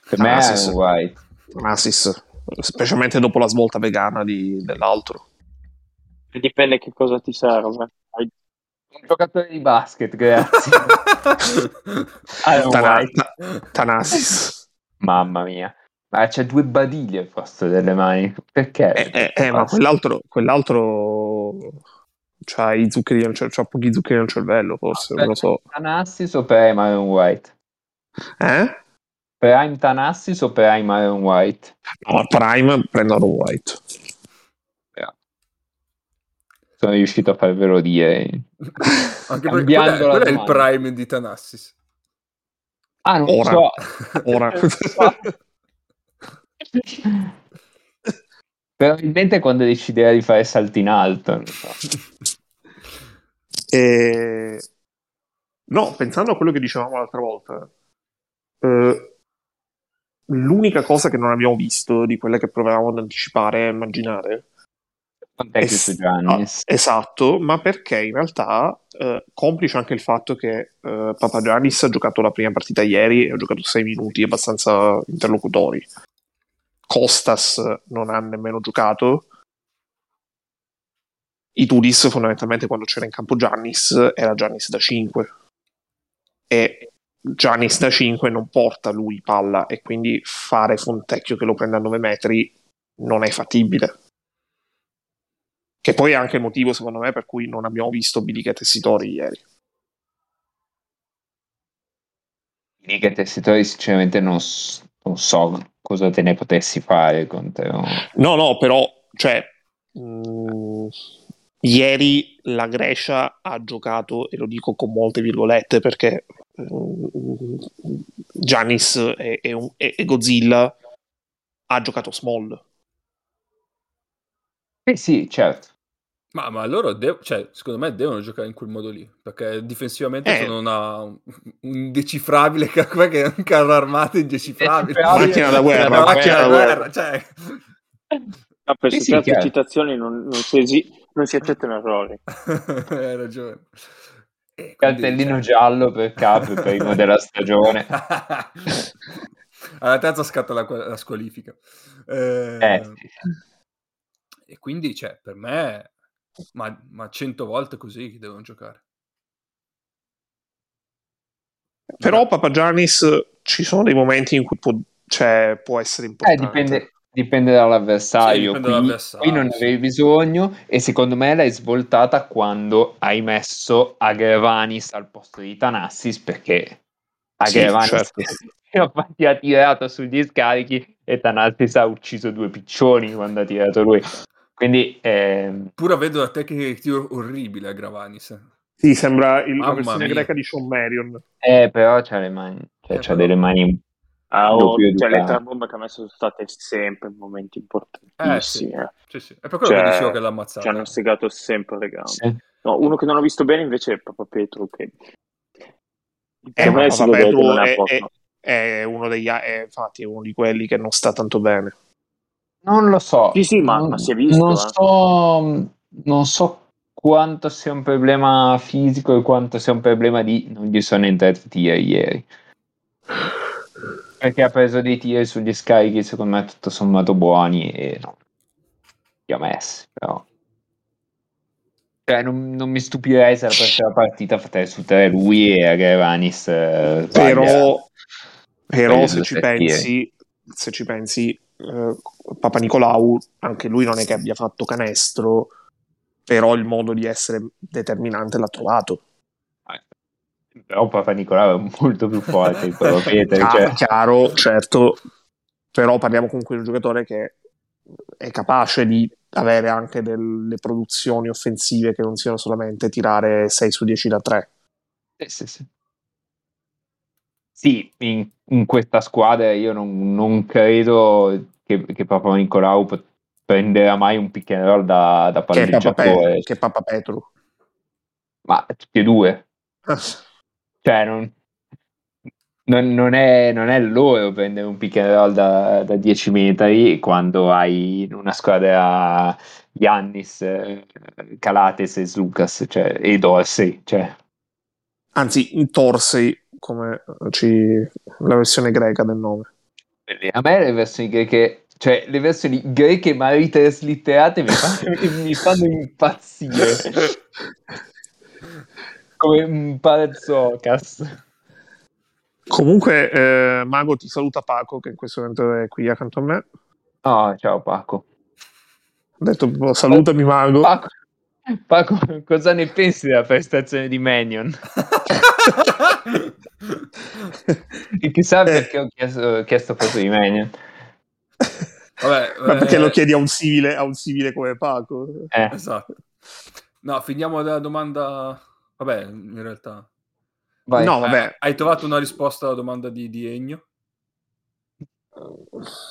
Per Tanassis. me è Aaron White un assist, specialmente dopo la svolta vegana di, dell'altro. Dipende che cosa ti serve. Hai... Un giocatore di basket, grazie. Tana- Tanasis. Mamma mia. Ma c'è due badili al posto delle mani. Perché? Eh, eh, eh ma quell'altro, quell'altro c'ha i zuccheri, c'ha pochi zuccheri nel cervello, forse, no, non lo so. Tanassis o per Mario White? Eh? Prime Tanassis o Prime Iron White? No, Prime prendo Iron White. Yeah. Sono riuscito a farvelo dire. Anche perché qual è, qual è il Prime di Tanassis? Ah, non ora. so. Ora. Probabilmente quando deciderà di fare salti in alto. So. E... No, pensando a quello che dicevamo l'altra volta, eh, l'unica cosa che non abbiamo visto di quelle che provavamo ad anticipare e immaginare è su Giannis. Ah, esatto, ma perché in realtà, eh, complice anche il fatto che eh, Papa Giannis ha giocato la prima partita ieri e ha giocato 6 minuti abbastanza interlocutori. Costas non ha nemmeno giocato. I Tudis fondamentalmente quando c'era in campo Giannis era Giannis da 5 e Giannis da 5 non porta lui palla e quindi fare Fontecchio che lo prende a 9 metri non è fattibile. Che poi è anche il motivo, secondo me, per cui non abbiamo visto Bilic e Tessitori ieri. Bilic e Tessitori, sinceramente, non, non, so cosa te ne potessi fare contro. No, no, però, cioè, mh, mm, ieri la Grecia ha giocato, e lo dico con molte virgolette perché Giannis e, e, e, Godzilla ha giocato small. Eh sì, certo. Ma, ma loro, de- cioè, secondo me, devono giocare in quel modo lì. Perché difensivamente Eh. sono una, un indecifrabile. che è un carro armato indecifrabile? Indecifrabile. Macchina da guerra, Una macchina da guerra. Cioè... Ah, per Sì, sì, certe chiaro. citazioni non, non si, esi- non si accettano errori. Hai ragione. E quindi, Cartellino cioè- giallo per Cap primo della stagione. Alla terza scatta la, la squalifica. Eh, Eh, sì. E quindi, cioè, per me, ma, ma cento volte così che devono giocare. Però Papagiannis ci sono dei momenti in cui può, cioè, può essere Eh, importante. dipende, dipende dall'avversario. Sì, dipende qui, dall'avversario, qui non sì. avevi bisogno e secondo me l'hai svoltata quando hai messo Agrevanis al posto di Tanassis perché Sì, Agrevanis certo. infatti ha tirato sugli scarichi e Tanassis ha ucciso due piccioni quando ha tirato lui. Quindi ehm, Pure vedo la tecnica di tiro orribile a Gravanis. Sì, sembra il- la versione mia. greca di Sean Marion. eh, però c'ha le mani, cioè Eh, c'ha però- delle mani Ah, oh, cioè, le tre bombe che ha messo sono state sempre in momenti Eh, importantissimi. sì. eh. Sì, sì. È per quello Cioè, che dicevo che l'ha ammazzato. Ci hanno segato sempre le gambe. Sì. No, uno che non ho visto bene invece è Papa Petro, che Eh, ma Papa non è è, è- è uno degli è, infatti è uno di quelli che non sta tanto bene. Non lo so. Sì, sì, ma- non, ma si è visto, Non eh. so, non so quanto sia un problema fisico e quanto sia un problema di non gli sono entrati tiri ieri. Perché ha preso dei tiri sugli scarichi, secondo me, tutto sommato buoni e no, li ha messi, però. Cioè, non, non mi stupirei se la prossima partita fa 3 su 3 lui e Agrevanis eh. Però, però se ci o tre tiri. pensi, se ci pensi, eh, Papa Nicolau, anche lui non è che abbia fatto canestro, però il modo di essere determinante l'ha trovato. Però Papa Nicolau è molto più forte di quello Peter, Chiaro, cioè, chiaro, certo, però parliamo comunque di un giocatore che è capace di avere anche delle produzioni offensive che non siano solamente tirare 6 su 10 da 3. Sì, sì, sì. Sì, in, in questa squadra io non, non credo che, che Papa Nicolau prenderà mai un pick and roll da, da Che palleggiatore, che è Papa Petru. ma tutti e due. Cioè, non, non- non è, non è loro prendere un pick and roll da, da 10 metri quando hai in una squadra Giannis, eh, Calates e Lucas cioè, e Dorsey. Cioè. Anzi, in Torsey, come ci... la versione greca del nome. A me le versioni greche, cioè le versioni greche ma ritraslitterate mi fanno, mi fanno impazzire. Come un Parazocas. Comunque, eh, Mago ti saluta Paco, che in questo momento è qui accanto a me. Oh, ciao Paco. Ha detto proprio, salutami Mago. Paco. Paco, cosa ne pensi della prestazione di Manion? E chissà Eh. perché ho chiesto, ho chiesto foto di Manion. Vabbè, Ma perché eh, lo chiedi a un simile, a un simile come Paco? Eh, Esatto. No, finiamo dalla domanda... Vabbè, in realtà... vai. No, vabbè. Eh, hai trovato una risposta alla domanda di, di Ennio?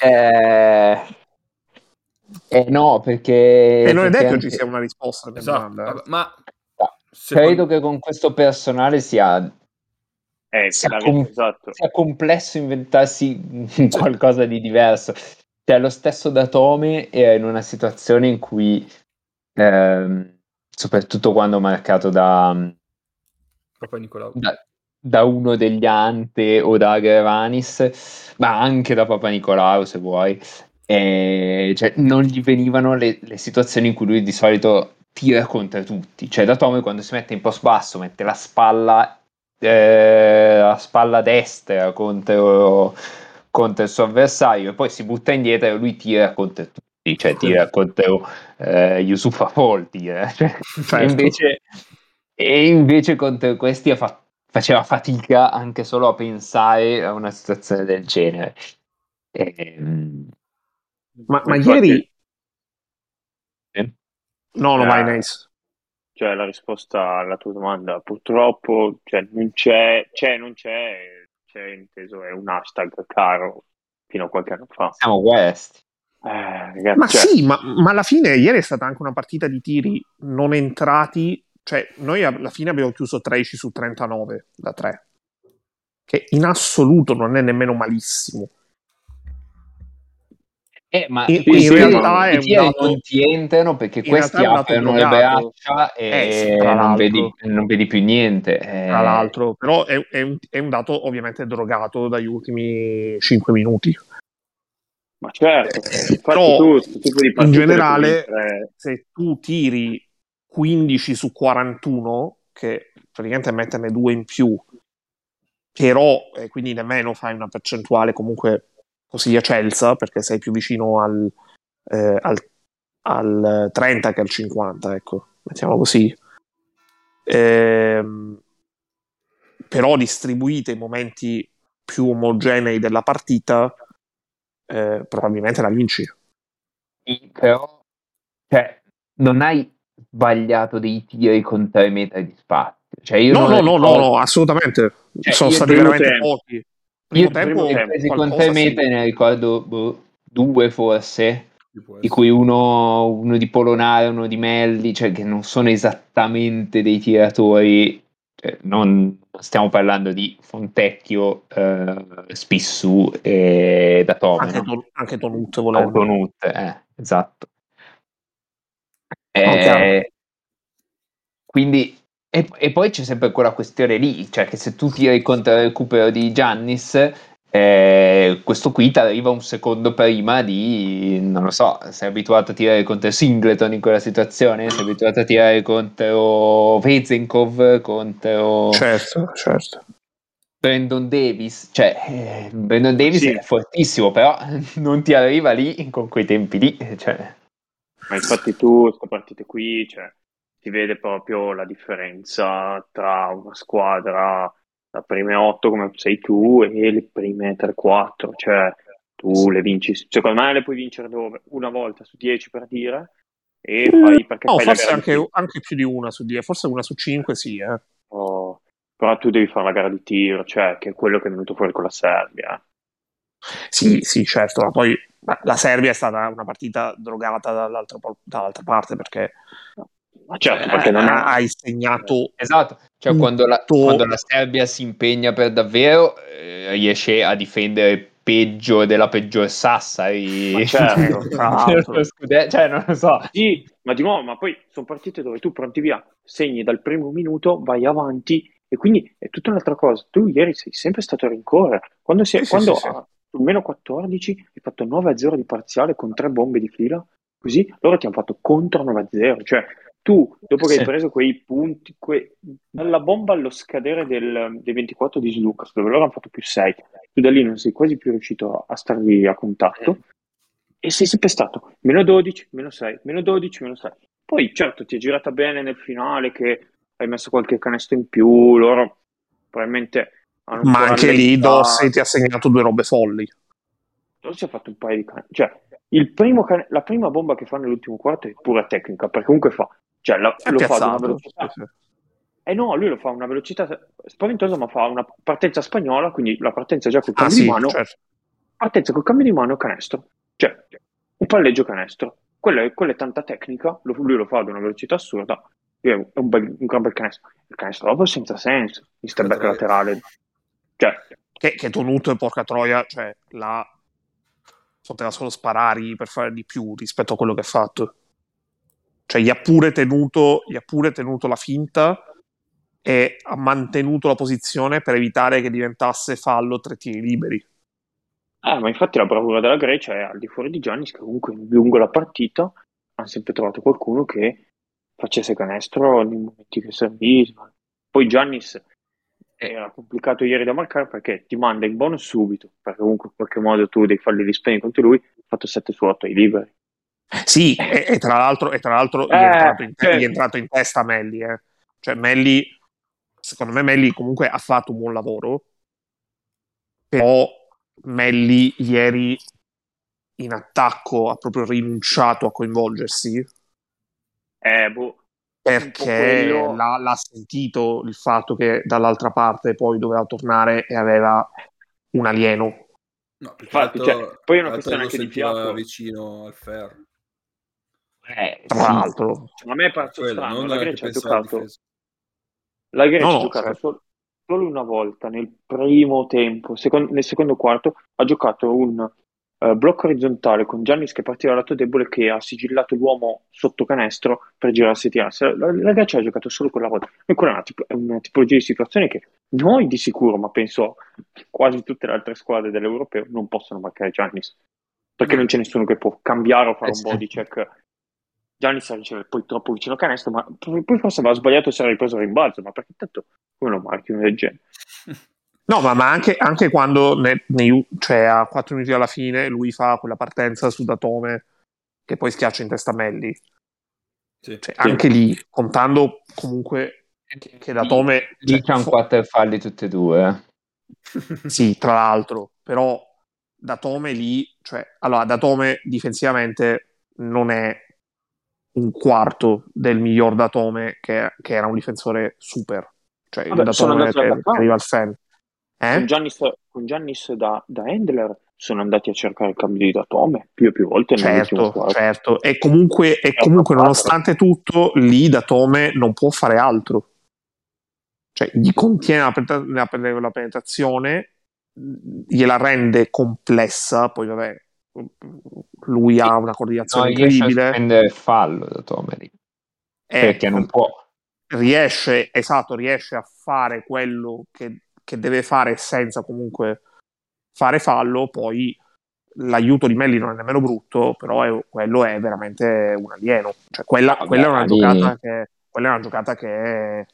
Eh, eh, no, perché... E non è detto che ci sia una risposta Esatto. eh. Vabbè, ma... Credo secondo- che con questo personale sia, Eh, sia, com- esatto. sia complesso inventarsi qualcosa di diverso. Cioè, lo stesso Datome era in una situazione in cui, ehm, soprattutto quando marcato da, Nicolau. da, da uno degli Ante o da Grevanis, ma anche da Papa Nicolau se vuoi, eh, cioè, non gli venivano le, le situazioni in cui lui di solito tira contro tutti. Cioè, da Tome quando si mette in post basso, mette la spalla, eh, la spalla destra contro, contro il suo avversario e poi si butta indietro e lui tira contro tutti. Cioè, tira contro eh, Yusufa Fall, tira. Cioè, Certo. e, invece, e invece contro questi ha fa- faceva fatica anche solo a pensare a una situazione del genere. Ehm, Ma, ma ieri... eh, No, no, Eh, vai Nice. Cioè, la risposta alla tua domanda, purtroppo, cioè, non c'è, c'è, non c'è, c'è inteso, è un hashtag caro fino a qualche anno fa. siamo questi. Eh, ragazzi, Ma cioè, sì, ma, ma alla fine ieri è stata anche una partita di tiri non entrati, cioè noi alla fine abbiamo chiuso 13 su 39 da 3, che in assoluto non è nemmeno malissimo. Eh, ma In- in realtà è i un tiri dato- non ti entrano perché in questi aprono le braccia e Eh, sì, non, vedi, non vedi più niente. Eh, Tra l'altro, però è, è un, è un dato ovviamente drogato dagli ultimi 5 minuti. ma certo, infatti Però, tu, di in generale, se tu tiri 15 su 41, che praticamente è metterne due in più, però e quindi nemmeno fai una percentuale comunque così eccelsa, perché sei più vicino al, eh, al, al 30 che al 50, ecco, mettiamolo così. Ehm, però distribuite i momenti più omogenei della partita, eh, probabilmente la vinci. Sì, però cioè, non hai sbagliato dei tiri con 3 metri di spazio. Cioè, io No, no, no, no, ricordo- no, assolutamente. Cioè, Sono stati veramente pochi. Primo Io tempo, primo con qualcosa 3 sì. metri ne ricordo boh, due forse, di cui uno, uno di Polonare, uno di Melli, cioè che non sono esattamente dei tiratori, cioè, non stiamo parlando di Fontecchio, eh, Spissu e Datome, Anche, no? Ton- anche Tonut volendo. Autonut, eh, esatto. Eh, quindi, e, e poi c'è sempre quella questione lì, cioè che se tu tiri contro il recupero di Giannis, eh, questo qui ti arriva un secondo prima di, non lo so, sei abituato a tirare contro Singleton in quella situazione, sei abituato a tirare contro Vezenkov, contro Certo, certo. Brandon Davis, cioè eh, Brandon Davis Sì. è fortissimo, però non ti arriva lì con quei tempi lì, cioè, Ma infatti tu, queste partite qui, cioè, si vede proprio la differenza tra una squadra, la prime 8 come sei tu e le prime 3-4, cioè tu le vinci, secondo me le puoi vincere dove? Una volta su 10 per dire, e fai perché No, fai forse anche, anche più di una su 10, forse una su 5 sì, eh. Oh, però tu devi fare la gara di tiro, cioè che è quello che è venuto fuori con la Serbia. Sì, sì, certo, ma poi la Serbia è stata una partita drogata dall'altra, dall'altra parte perché certo, perché non eh, è... hai segnato Esatto, cioè quando la, quando la Serbia si impegna per davvero eh, riesce a difendere peggio della peggior Sassari Ma certo, scude- cioè non lo so Sì, ma di nuovo, ma poi sono partite dove tu pronti via, segni dal primo minuto, vai avanti e quindi è tutta un'altra cosa. Tu ieri sei sempre stato a rincorrere. Quando, si è- Sì, sì, quando sì, sì. a- sul meno 14 hai fatto 9-0 di parziale con tre bombe di fila, così loro ti hanno fatto contro 9-0. Cioè tu, dopo che Sì. hai preso quei punti, que- dalla bomba allo scadere del- dei 24 di Slucas, dove loro hanno fatto più 6, tu da lì non sei quasi più riuscito a stargli a contatto e sei sempre stato meno 12, meno 6, meno 12, meno 6. Poi certo ti è girata bene nel finale che hai messo qualche canestro in più, loro probabilmente hanno Ma anche lì. Dorsey ti ha segnato due robe folli. Dorsey ha fatto un paio di canestri, cioè il primo cane- la prima bomba che fa nell'ultimo quarto è pura tecnica, perché comunque fa, cioè la- lo fa ad una velocità Sì, sì. eh no, lui lo fa a una velocità spaventosa, ma fa una partenza spagnola, quindi la partenza già col Ah cambio sì, di mano, certo. partenza col cambio di mano canestro, cioè un palleggio canestro. Quella è, quella è tanta tecnica, lo- lui lo fa ad una velocità assurda, è un, bel- un gran bel canestro. Il canestro dopo senza senso, il step back laterale, cioè Che, che Tonuto e porca troia, cioè, là poteva solo sparare per fare di più rispetto a quello che ha fatto. Cioè, gli ha pure tenuto, gli ha pure tenuto la finta e ha mantenuto la posizione per evitare che diventasse fallo tre tiri liberi. Eh, ma infatti la bravura della Grecia è al di fuori di Giannis che comunque lungo la partita hanno sempre trovato qualcuno che facesse canestro nei momenti che serviva. Poi Giannis era complicato ieri da marcare perché ti manda in bonus subito, perché comunque in qualche modo tu devi farli rispegni contro lui, ha fatto 7 su 8 ai liberi. Sì, e, e tra l'altro, e tra l'altro gli, è Eh, entrato in, certo. gli è entrato in testa Melli. Eh. Cioè, Melli, secondo me, Melli comunque ha fatto un buon lavoro, però Melli ieri in attacco ha proprio rinunciato a coinvolgersi Eh, boh, perché quello- l'ha, l'ha sentito il fatto che dall'altra parte poi doveva tornare e aveva un alieno. No, Infatti, cioè, poi è una questione anche di fiato. vicino al ferro. Eh, Tra sì. l'altro, Cioè, a me è parso Quello, strano, non la Grecia ha giocato. La Grecia No, ha giocato certo. sol- solo una volta nel primo tempo, secon- nel secondo quarto, ha giocato un eh, blocco orizzontale con Giannis che partiva dal lato debole che ha sigillato l'uomo sotto canestro per girarsi e tirarsi. La, la Grecia ha giocato solo quella volta. E quella è una, è una tipologia di situazione che noi di sicuro, ma penso quasi tutte le altre squadre dell'Europeo, non possono marcare Giannis. Perché non c'è nessuno che può cambiare o fare Eh, un body check. Giannis riceve poi troppo vicino canestro, ma poi forse aveva sbagliato se era ripreso il rimbalzo, ma perché tanto come lo marchi uno del genere? No, ma, ma anche, anche quando ne- nei- cioè, a 4 minuti alla fine lui fa quella partenza su Datome che poi schiaccia in testa Melli. Sì. Cioè, anche lì, contando comunque che, che Datome... Lì cioè, c'è un fo- quattro falli tutti e due. eh. Sì, tra l'altro, però Datome lì, cioè, allora Datome difensivamente non è un quarto del miglior Datome che, che era un difensore super. Cioè, Vabbè, il Datome che, che arriva al fan. Con Eh? Giannis, con Giannis da, da handler sono andati a cercare il cambio di Datome più e più volte Certo, certo. E comunque, e comunque nonostante tutto, lì Datome non può fare altro. Cioè, gli contiene la, la pen- la penetrazione, gliela rende complessa, poi vabbè, lui ha una No, coordinazione riesce a incredibile. prendere il fallo da Tomeri. e Perché non può. riesce, esatto, riesce a fare quello che, che deve fare senza comunque fare fallo, poi l'aiuto di Melli non è nemmeno brutto, però è- quello è veramente un alieno. Cioè, quella, Vabbè, quella è una giocata che quella è una giocata che è-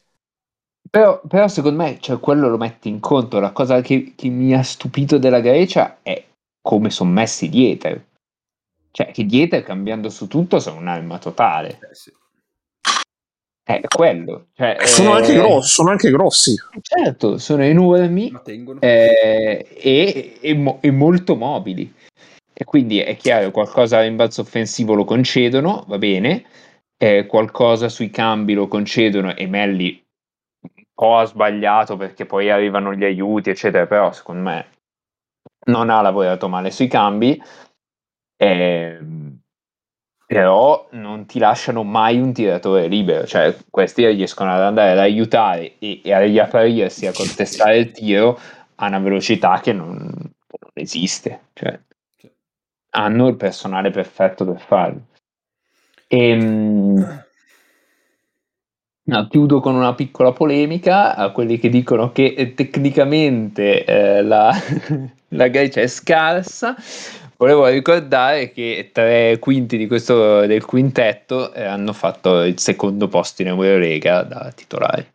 Però, però secondo me cioè, quello lo metti in conto. La cosa che, che mi ha stupito della Grecia è come sono messi dietro. Cioè, che dietro cambiando su tutto sono un'arma totale. Eh, sì. È quello. Cioè, sono, eh, anche grossi, sono anche grossi. Certo, sono enormi eh, e, e mo- e molto mobili. E quindi è chiaro, qualcosa a rimbalzo offensivo lo concedono, va bene, eh, qualcosa sui cambi lo concedono e Melli un po' ha sbagliato perché poi arrivano gli aiuti, eccetera, però secondo me non ha lavorato male sui cambi, ehm, però non ti lasciano mai un tiratore libero, cioè questi riescono ad andare ad aiutare e, e a riapparirsi a contestare il tiro a una velocità che non, non esiste, cioè hanno il personale perfetto per farlo. Ehm, no, chiudo con una piccola polemica a quelli che dicono che eh, tecnicamente eh, la, la Grecia è scarsa. Volevo ricordare che tre quinti di questo, del quintetto eh, hanno fatto il secondo posto in Eurolega da titolari.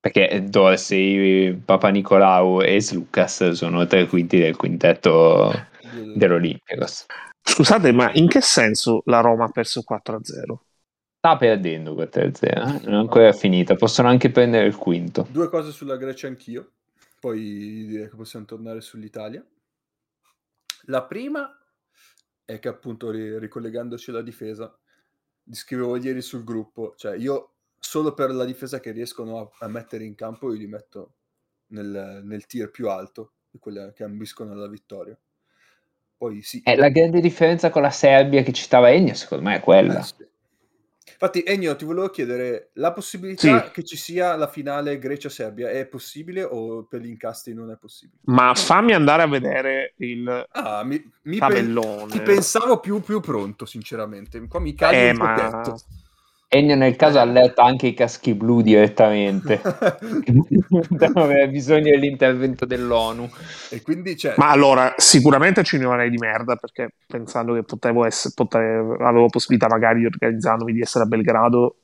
Perché Dorsey, Papa Nicolau e Slucas sono tre quinti del quintetto dell'Olympiacos. Scusate, ma in che senso la Roma ha perso 4-0? Sta perdendo 4-0, eh? non è ancora finita, possono anche prendere il quinto. Due cose sulla Grecia anch'io, poi direi che possiamo tornare sull'Italia. La prima è che appunto ri- ricollegandoci alla difesa, scrivevo ieri sul gruppo, cioè io solo per la difesa che riescono a, a mettere in campo io li metto nel, nel tier più alto di quelle che ambiscono alla vittoria. Poi sì, Eh, la grande differenza con la Serbia che citava Ennio, secondo me, è quella. Eh, sì. Infatti, Ennio, ti volevo chiedere, la possibilità Sì. che ci sia la finale Grecia-Serbia è possibile o per gli incastri non è possibile? Ma fammi andare a vedere il Ah, mi, mi tabellone. ti pensavo più, più pronto, sinceramente. Qua mi cagli Eh, il ma... tetto. Ennio nel caso allerta anche i caschi blu direttamente. Avere bisogno dell'intervento dell'ONU. e quindi c'è... Ma allora, sicuramente ci rimarrei di merda perché pensando che potevo essere, potevo- avevo possibilità magari organizzandomi di essere a Belgrado,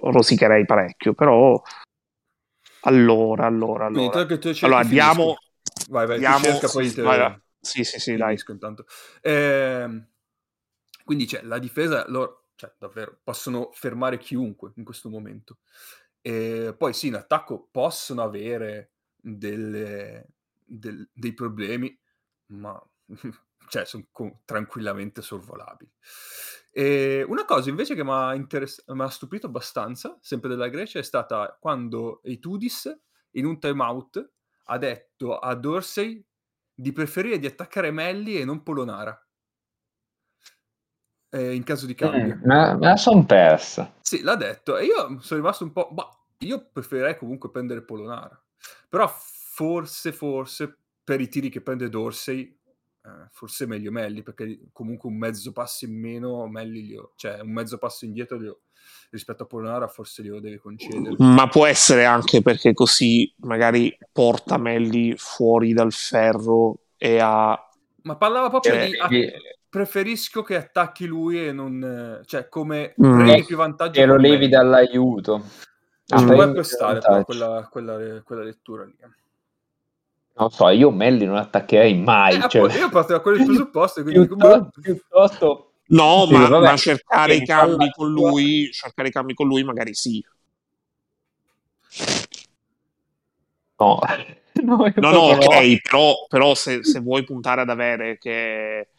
rosicherei parecchio. Però, allora, allora, allora. intanto che tu cerchi, Allora, finisco. diamo, Vai, vai, diamo- cerca, poi sì, te- vai, vai. Sì, sì, sì, dai. intanto. Ehm, quindi c'è la difesa, loro, cioè, davvero, possono fermare chiunque in questo momento. E poi sì, in attacco possono avere delle- del- dei problemi, ma cioè, sono tranquillamente sorvolabili. E una cosa invece che mi ha, interess- stupito abbastanza, sempre della Grecia, è stata quando Eitudis in un timeout ha detto a Dorsey di preferire di attaccare Melli e non Polonara. Eh, in caso di cambio. Mm, me, la sono persa. Sì, l'ha detto. E io sono rimasto un po'... Bah, io preferirei comunque prendere Polonara. Però forse, forse, per i tiri che prende Dorsey, eh, forse è meglio Melli, perché comunque un mezzo passo in meno, Melli glielo, cioè un mezzo passo indietro glielo, rispetto a Polonara forse glielo deve concedere. Ma può essere anche perché così magari porta Melli fuori dal ferro e ha... Ma parlava proprio Eh, di... di- preferisco che attacchi lui e non... cioè come Mm. prendi più vantaggio Che lo levi Melli. dall'aiuto. Ci Mm. può Prendi stare più però vantaggio. quella, quella, quella lettura lì. Non so, io Melli non attaccherei mai. Eh, cioè, io parto da quel presupposto, quindi dico, boh, piuttosto, piuttosto No, Sì, ma, ma cercare i cambi palla con lui, cercare i cambi con lui magari sì. no. no, No, no, ok, però, però se, se vuoi puntare ad avere che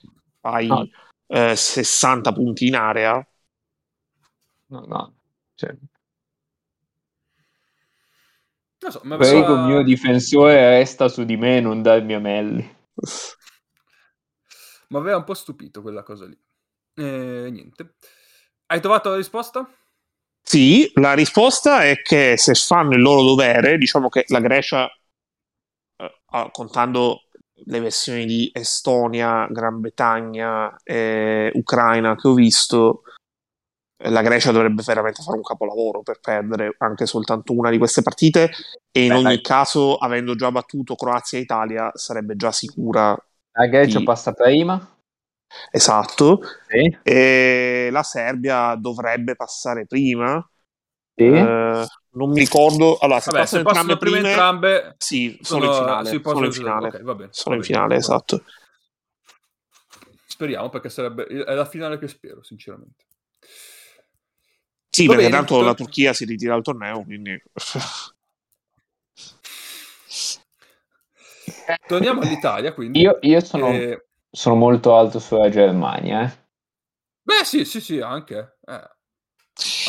hai No. eh, 60 punti in area, No, no. Cioè, non so, ma prego il mio difensore resta su di me, non darmi a Melli. mi aveva un po' stupito quella cosa lì. E niente. Hai trovato la risposta? Sì, la risposta è che se fanno il loro dovere, diciamo che la Grecia, eh, ah, contando le versioni di Estonia, Gran Bretagna e Ucraina che ho visto, eh, la Grecia dovrebbe veramente fare un capolavoro per perdere anche soltanto una di queste partite e in Beh, ogni dai. caso, avendo già battuto Croazia e Italia, sarebbe già sicura. La Grecia Sì. passa prima? Esatto. Sì. E la Serbia dovrebbe passare prima. Sì. Eh, non mi ricordo. Allora, se Vabbè, se passano passano entrambe prima prime, entrambe, sì, sono, in finale. si Sono possono- in finale. ok, va bene, Sono va in bene, finale, va bene. esatto. Speriamo perché sarebbe è la finale che spero, sinceramente. Sì, Va perché bene, tanto to- la Turchia si ritira dal torneo, quindi... Torniamo all'Italia, quindi. Io, io sono, Eh, sono molto alto sulla Germania. Eh. Beh, sì, sì, sì, anche. eh,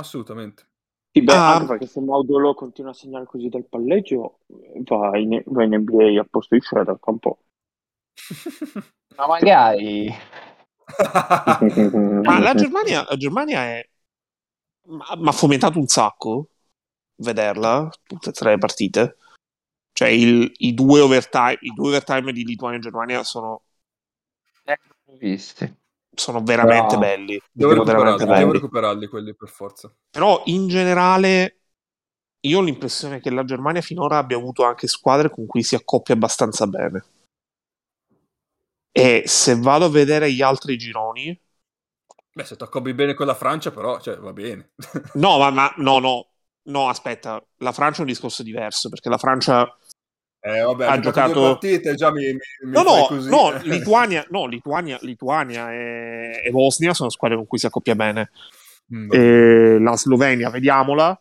assolutamente. Sì, beh, Ah. anche perché se Maudolo continua a segnare così dal palleggio, va in, va in NBA al posto di Schroeder tra un po'. Ma magari... Ma la Germania, la Germania è... Mi ha fomentato un sacco vederla, tutte e tre le partite. Cioè, il- i, due overtime, i due overtime di Lituania e Germania sono, Visti. Sono veramente Però- belli. Devo veramente recuperarli, devo belli. recuperarli quelli per forza. Però in generale io ho l'impressione che la Germania finora abbia avuto anche squadre con cui si accoppia abbastanza bene. E se vado a vedere gli altri gironi, Beh, se ti accoppi bene con la Francia, però, cioè, va bene. no, ma, ma- no, no, no, aspetta, la Francia è un discorso diverso perché la Francia Eh, vabbè, Ha giocato due partite, già mi, mi, No, no, così. no, Lituania, no, Lituania, Lituania e, e Bosnia sono squadre con cui si accoppia bene. Mm, E la Slovenia, vediamola.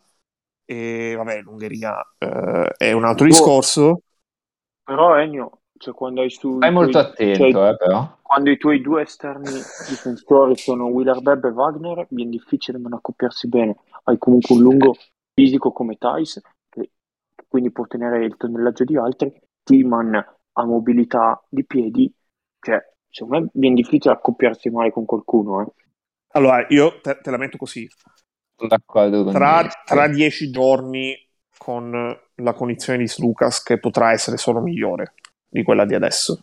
E vabbè, l'Ungheria eh, è un altro discorso. Però Ennio, cioè quando hai su... Stai molto attento, cioè, eh, però. Quando i tuoi due esterni difensori sono Wheeler Bebb e Wagner, viene difficile non accoppiarsi bene. Hai comunque un lungo fisico come Thais, quindi può tenere il tonnellaggio di altri. Timan ha mobilità di piedi, cioè, secondo me viene difficile accoppiarsi male con qualcuno. Eh. Allora, io te, te la metto così. Tra, tra dieci giorni con la condizione di Slucas che potrà essere solo migliore di quella di adesso.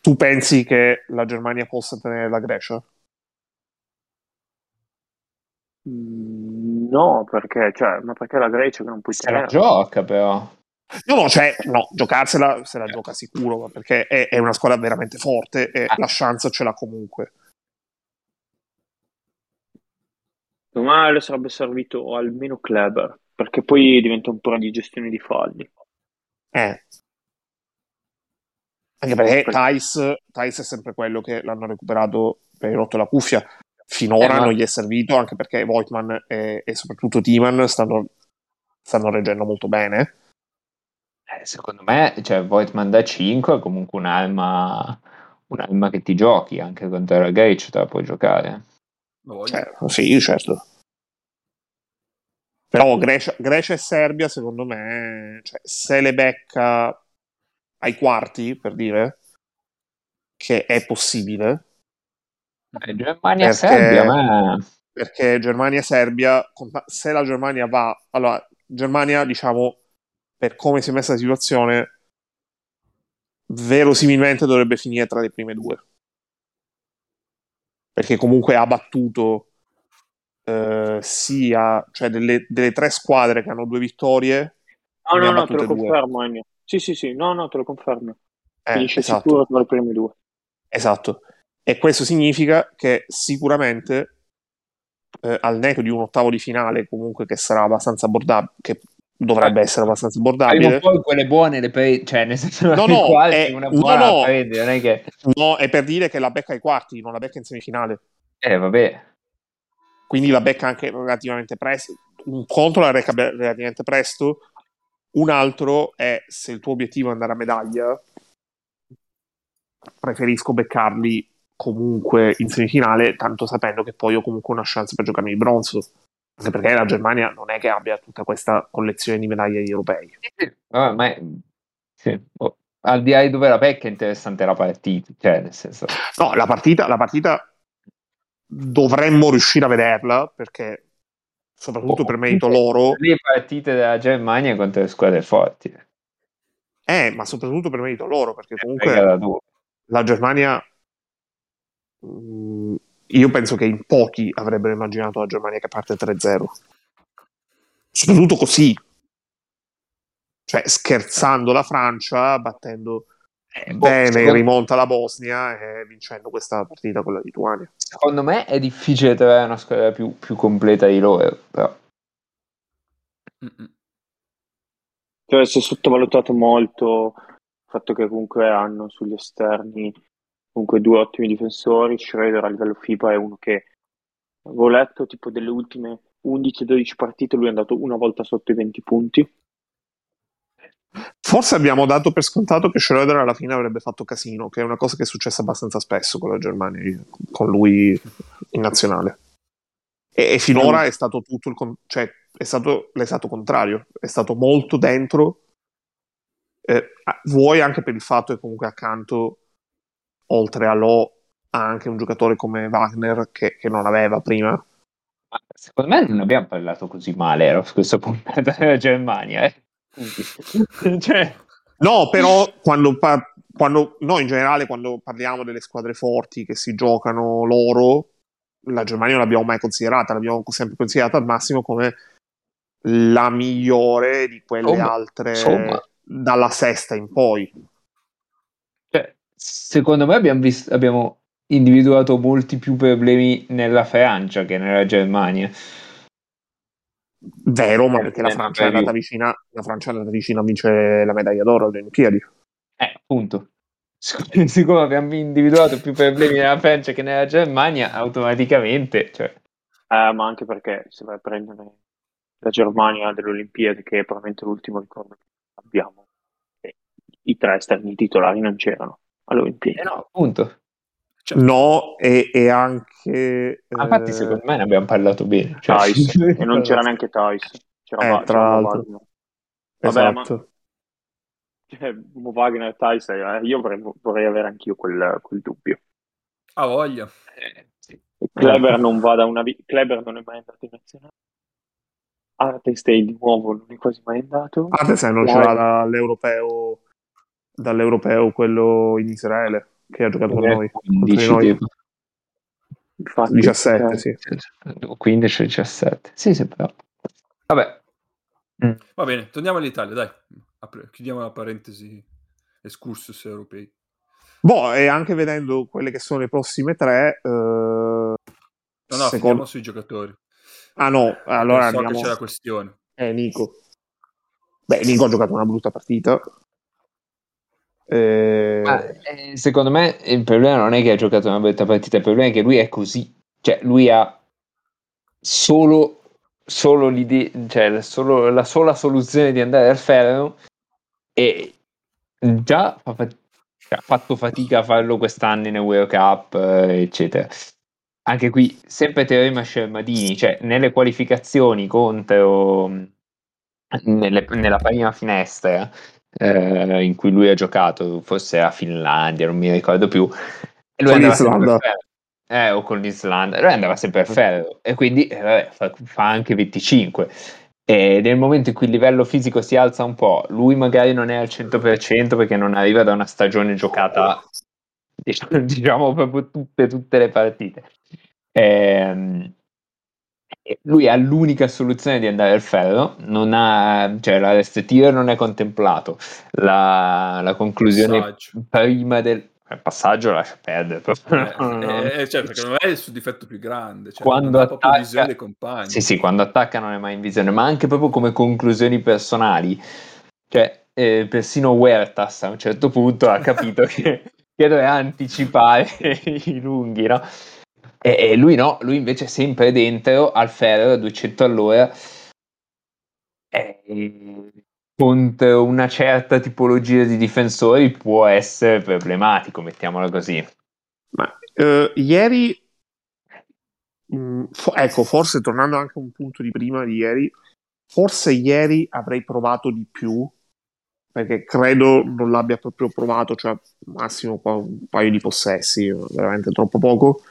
Tu pensi che la Germania possa tenere la Grecia? Mm, No, perché, cioè, ma perché la Grecia che non puoi Se la gioca, però. No, no, cioè, no, giocarsela se la gioca sicuro, perché è, è una squadra veramente forte e Ah. la chance ce l'ha comunque. Le sarebbe servito almeno Kleber, perché poi diventa un po' di gestione di falli. Eh. Anche perché Per- Thais, Thais è sempre quello che l'hanno recuperato per il rotto la cuffia. Finora Eh, ma- non gli è servito, anche perché Voigtman e, e soprattutto Timan stanno, stanno reggendo molto bene. Eh, secondo me, cioè, Voigtman da 5 è comunque un'arma, un'arma che ti giochi, anche contro la Grecia te la puoi giocare. Cioè, sì, certo. Però Grecia, Grecia e Serbia, secondo me, cioè, se le becca ai quarti, per dire, che è possibile. Eh, Germania-Serbia, ma... Perché Germania-Serbia, se la Germania va... Allora, Germania, diciamo, per come si è messa la situazione, verosimilmente dovrebbe finire tra le prime due. Perché comunque ha battuto eh, sia, cioè delle, delle, tre squadre che hanno due vittorie. No, no, no, te lo confermo. Sì, sì, sì, no, no, te lo confermo. Eh, Finisce esatto. sicuro tra le prime due. Esatto. E questo significa che sicuramente eh, al netto di un ottavo di finale, comunque che sarà abbastanza abbordabile, che dovrebbe essere abbastanza abbordabile. poi quelle buone le pre- cioè nel senso no, no, quasi è, una buona no, no, prende, non è che... no, è per dire che la becca ai quarti, non la becca in semifinale. Eh, vabbè. Quindi la becca anche relativamente presto. Un conto la becca relativamente presto, un altro è se il tuo obiettivo è andare a medaglia, preferisco beccarli comunque in semifinale, tanto sapendo che poi ho comunque una chance per giocarmi il bronzo. Anche perché la Germania non è che abbia tutta questa collezione di medaglie europee. Sì, ma, sì. Oh, al di là di dove la becca è interessante la partita. Cioè, nel senso... No, la partita, la partita dovremmo riuscire a vederla perché soprattutto oh, per merito loro le partite della Germania contro le squadre forti eh ma soprattutto per merito loro perché comunque la Germania io penso che in pochi avrebbero immaginato la Germania che parte 3-0. Soprattutto così. Cioè, scherzando la Francia, battendo eh, bene, secondo... rimonta la Bosnia e vincendo questa partita con la Lituania. Secondo me è difficile trovare una squadra più, più completa di loro, però. Cioè, si è sottovalutato molto il fatto che comunque hanno sugli esterni comunque due ottimi difensori. Schroeder a livello FIBA è uno che avevo letto tipo delle ultime 11-12 partite, lui è andato una volta sotto i 20 punti. Forse abbiamo dato per scontato che Schroeder alla fine avrebbe fatto casino, che è una cosa che è successa abbastanza spesso con la Germania, con lui in nazionale. E, e finora è stato tutto il con- cioè è stato l'esatto contrario, è stato molto dentro. Eh, vuoi anche per il fatto che comunque accanto oltre a Lo ha anche un giocatore come Wagner che, che non aveva prima. secondo me non abbiamo parlato così male ero su questa puntata della Germania. Eh. cioè... No, però quando, par- quando noi in generale quando parliamo delle squadre forti che si giocano loro, la Germania non l'abbiamo mai considerata, l'abbiamo sempre considerata al massimo come la migliore di quelle insomma, altre insomma. dalla sesta in poi secondo me abbiamo, visto, abbiamo individuato molti più problemi nella Francia che nella Germania. Vero, ma perché la eh, Francia, è andata vicina, la Francia è andata vicina a vincere la medaglia d'oro alle Olimpiadi. Eh, appunto. Siccome abbiamo individuato più problemi nella Francia che nella Germania, automaticamente. Cioè... Eh, ma anche perché se vai a prendere la Germania delle Olimpiadi, che è probabilmente l'ultimo ricordo che abbiamo, i tre esterni titolari non c'erano alle Olimpiadi. Eh no, appunto. Cioè, no, e, e anche... Ah, infatti, eh... secondo me ne abbiamo parlato bene. Cioè, Tice, e non c'era neanche Tice. C'era eh, tra l'altro. Vabbè, esatto. ma... Cioè, Wagner e Tice, eh, io vorrei, vorrei, avere anch'io quel, quel dubbio. Ha voglia. Eh, sì. Kleber non va da una vita. Kleber non è mai andato in nazionale. Artestay di nuovo non è quasi mai andato. Artestay non c'era dall'europeo dall'europeo quello in Israele che ha giocato con noi. 15, noi. Infatti, 17, sì. 15 17. Sì, sì, però. Vabbè. Mm. Va bene, torniamo all'Italia, dai. Apri, chiudiamo la parentesi excursus europei. Boh, e anche vedendo quelle che sono le prossime tre... Eh, no, no, secondo... sui giocatori. Ah no, allora so andiamo... che c'è la questione. Eh, Nico. Beh, Nico ha giocato una brutta partita. Eh... Ma, eh, secondo me il problema non è che ha giocato una brutta partita, il problema è che lui è così, cioè lui ha solo, solo l'idea, cioè solo, la sola soluzione di andare al ferro e già fa fat- cioè, ha fatto fatica a farlo quest'anno nel World Cup, eh, eccetera. Anche qui, sempre teorema Scermadini, cioè nelle qualificazioni contro nelle, nella prima finestra eh, in cui lui ha giocato, forse a Finlandia, non mi ricordo più. E lui Con l'Islanda. Eh, o con l'Islanda, lui andava sempre a ferro e quindi eh, vabbè, fa, fa anche 25. E nel momento in cui il livello fisico si alza un po', lui magari non è al 100% perché non arriva da una stagione giocata, diciamo, diciamo proprio tutte, tutte le partite. Ehm, lui ha l'unica soluzione di andare al ferro, non ha, cioè la rest tier non è contemplato, la, la conclusione Passaggio. prima del il passaggio lascia perdere. proprio. Eh, eh, cioè, perché non è il suo difetto più grande. Cioè, Quando non ha proprio attacca- visione dei compagni. Sì, sì, quando attacca non è mai in visione, ma anche proprio come conclusioni personali. Cioè, eh, persino Huertas a un certo punto ha capito che, che doveva anticipare i lunghi, no? E, e lui no, lui invece è sempre dentro al ferro a 200 all'ora. E contro una certa tipologia di difensori può essere problematico, mettiamola così. Ma eh, ieri, mh, fo- ecco, forse tornando anche a un punto di prima di ieri, forse ieri avrei provato di più, perché credo non l'abbia proprio provato, cioè massimo un paio di possessi, veramente troppo poco.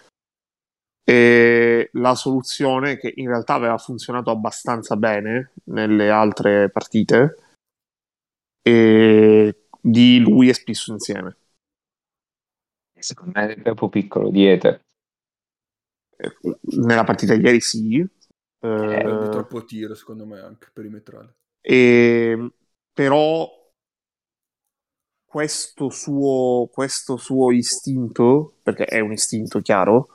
E la soluzione che in realtà aveva funzionato abbastanza bene nelle altre partite, e di lui e Spissu insieme. Secondo me è troppo piccolo dietro. Eh, Nella partita di ieri sì, È di eh, troppo tiro, secondo me, anche perimetrale. e- però questo suo, questo suo istinto, perché è un istinto chiaro,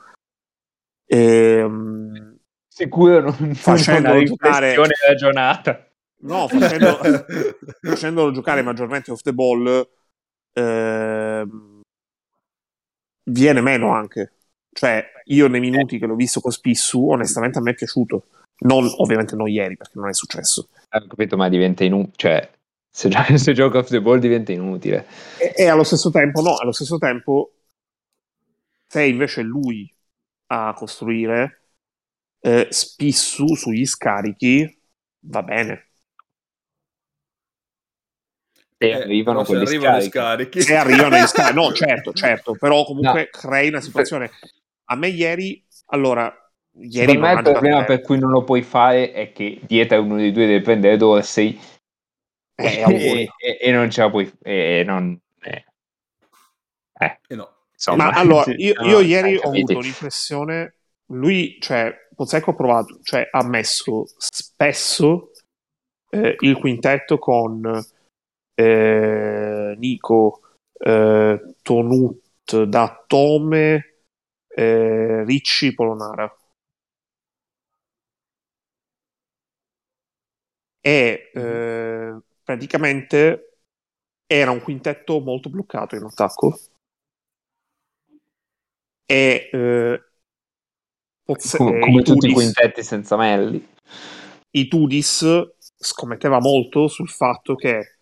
ehm, Sicuro non Facendo una giocare- riflessione ragionata. no, facendo, facendolo giocare maggiormente off the ball, ehm, viene meno anche. Cioè, io nei minuti che l'ho visto con Spissu, onestamente a me è piaciuto. Non, ovviamente non ieri, perché non è successo. Ho capito, ma diventa inutile. Cioè, se, gio- se gioca off the ball diventa inutile. E, e allo stesso tempo, no, allo stesso tempo, se invece lui a costruire, eh, Spissu sugli scarichi va bene. Se Eh, arrivano se quelle arrivano le scariche. scarichi. Se arrivano gli scarichi, no, certo, certo, però comunque crei una situazione. A me ieri, allora, ieri Secondo me il problema per cui non lo puoi fare è che dietro uno dei due deve prendere Dorsey Eh, auguri. e, e- e non ce la puoi e non eh. Eh, Eh no. Insomma, Ma allora, sì, io, io no, ieri ho avuto l'impressione, lui, cioè, Pozzecco ha provato, cioè, ha messo spesso eh, il quintetto con eh, Nico, eh, Tonut, Datome, eh, Ricci, Polonara. E eh, praticamente era un quintetto molto bloccato in attacco e eh, Pozze- Co- eh, come tutti i quintetti senza Melli. Itudis scommetteva molto sul fatto che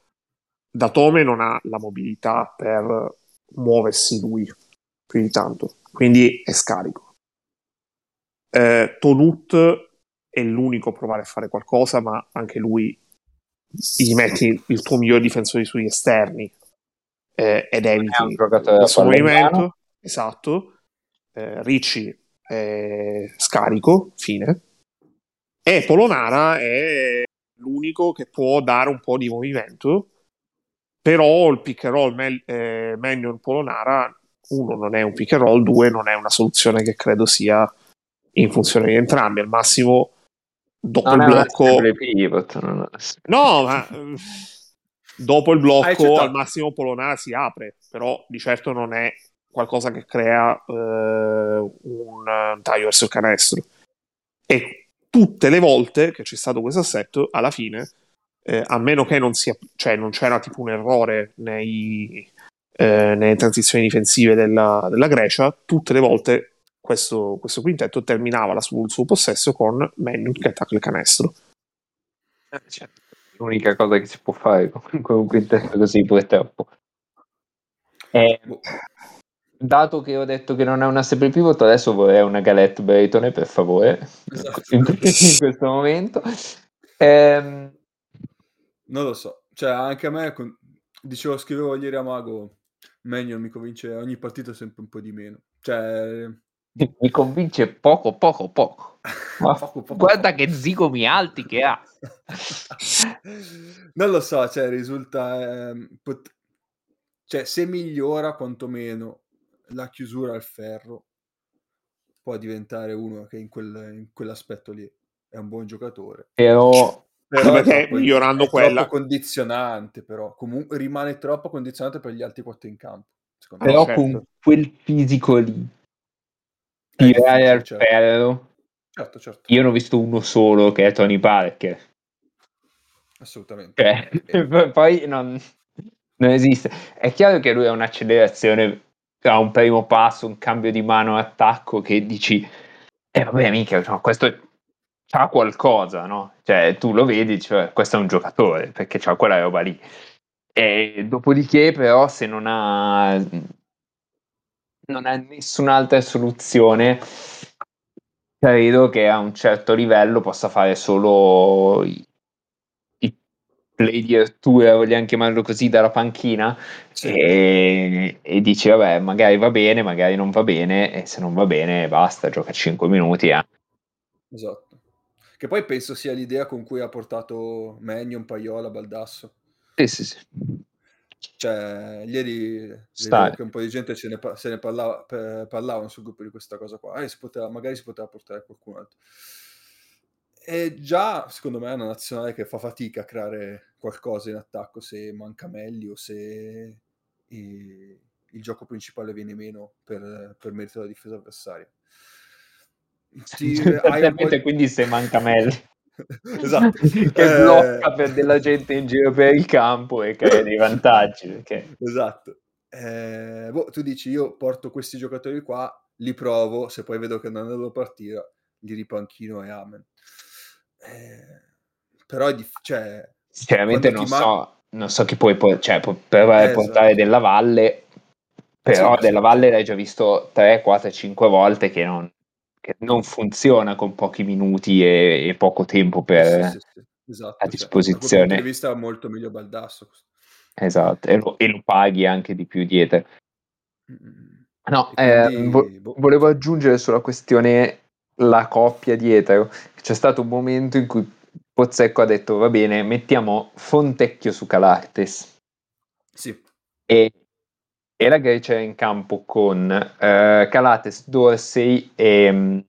Datome non ha la mobilità per muoversi lui più di tanto, quindi è scarico. Eh, Tonut è l'unico a provare a fare qualcosa, ma anche lui gli metti il tuo miglior difensore sugli esterni eh, ed È un eviti in mano. movimento. Esatto. Eh, Ricci è scarico, fine. E Polonara è l'unico che può dare un po' di movimento. Però il pick and roll Mel- eh, Mannion Polonara, uno, non è un pick and roll, due, non è una soluzione che credo sia in funzione di entrambi. Al massimo, dopo Non il blocco, pivot, non è- No, ma eh, dopo il Hai blocco accettato. al massimo Polonara si apre, però di certo non è qualcosa che crea eh, un eh, taglio verso il canestro. E tutte le volte che c'è stato questo assetto, alla fine, eh, a meno che non sia, cioè non c'era tipo un errore nei, eh, nelle transizioni difensive della, della Grecia, tutte le volte questo, questo quintetto terminava la su- il suo possesso con Mannion che attacca il canestro. Cioè, l'unica cosa che si può fare con un quintetto così purtroppo. Eh. Dato che ho detto che non è una stable pivot, adesso vorrei una galette Bretone, per favore, Esatto. in, in questo momento. Ehm, Non lo so. Cioè, anche a me con- dicevo, scrivevo ieri a Mago, Magnon mi convince ogni partita sempre un po' di meno. Cioè, Mi convince poco, poco, poco. Poco, poco, guarda poco. che zigomi alti che ha. non lo so, cioè risulta... ehm, pot- cioè, se migliora quantomeno la chiusura al ferro, può diventare uno che in, quel- in quell'aspetto lì è un buon giocatore. Però Però è perché troppo- migliorando è quella- troppo condizionante, però comunque rimane troppo condizionante per gli altri quattro in campo. Però certo. con quel fisico lì, È tirare al certo. ferro, Certo, certo, io ne ho visto uno solo che è Tony Parker. assolutamente. Cioè, Eh, poi non, non esiste. È chiaro che lui ha un'accelerazione, ha un primo passo, un cambio di mano attacco che dici, eh vabbè mica, no, questo ha qualcosa, no? Cioè tu lo vedi, cioè, questo è un giocatore, perché c'ha quella roba lì. E dopodiché però se non ha non ha nessun'altra soluzione credo che a un certo livello possa fare solo play di Artura, vogliamo chiamarlo così, dalla panchina sì. e, e dici vabbè magari va bene, magari non va bene e se non va bene basta, gioca 5 minuti eh. Esatto. Che poi penso sia l'idea con cui ha portato Magnon, Paiola, Baldasso. Sì, sì, sì. Cioè, ieri Sta- vedevo che un po' di gente se ne, pa- se ne parlava, pe- parlavano sul gruppo di questa cosa qua. Eh, si poteva- magari si poteva portare qualcun altro. E già, secondo me, è una nazionale che fa fatica a creare qualcosa in attacco se manca Melli o se i- il gioco principale viene meno per, per merito della difesa avversaria. Ti- po' quindi se manca Melli esatto. che Eh, blocca per della gente in giro per il campo e crea dei vantaggi perché Esatto. Eh, boh, tu dici io porto questi giocatori qua, li provo, se poi vedo che non è la loro partita, li ripanchino e amen. Eh, però è diff- cioè, sinceramente non man- so non so chi puoi por- cioè, a Eh, portare esatto. della Valle però Sì, della sì, Valle l'hai già visto 3, 4, 5 volte che non, che non funziona con pochi minuti e, e poco tempo per Sì, esatto, a cioè, da punto disposizione di vista molto meglio Baldasso. esatto e lo, e lo paghi anche di più dietro Mm. No, E eh, quindi, vo- boh, volevo aggiungere sulla questione la coppia dietro. C'è stato un momento in cui Pozzecco ha detto: Va bene, mettiamo Fontecchio su Calates. Sì, E, e la Grecia è in campo con eh, Calates, Dorsey e, mm,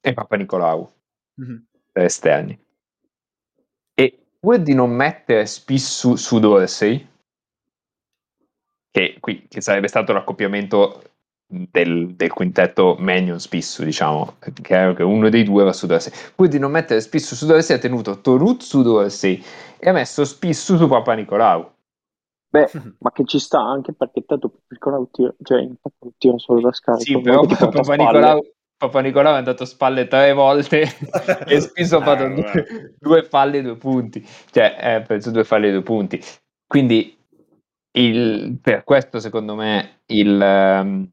e Papa Nicolau Mhm. per esterni. E pur di non mettere Spissu su Dorsey, che, qui, che sarebbe stato l'accoppiamento del, del quintetto Magnon Spissu, diciamo, che era che uno dei due va su Dorsey. Pur di non mettere Spissu su Dorsey, ha tenuto Torut su Dorsey e ha messo Spissu su Papa Nicolau. Beh, ma che ci sta anche perché tanto piccola tira, cioè tira solo da scarico. Sì, però a Papa. Nicolau, Papa Nicolau è andato a spalle tre volte e Spissu ha fatto Eh, due, due falli e due punti. Cioè, eh, penso due falli e due punti. Quindi, il- per questo, secondo me, il, ehm,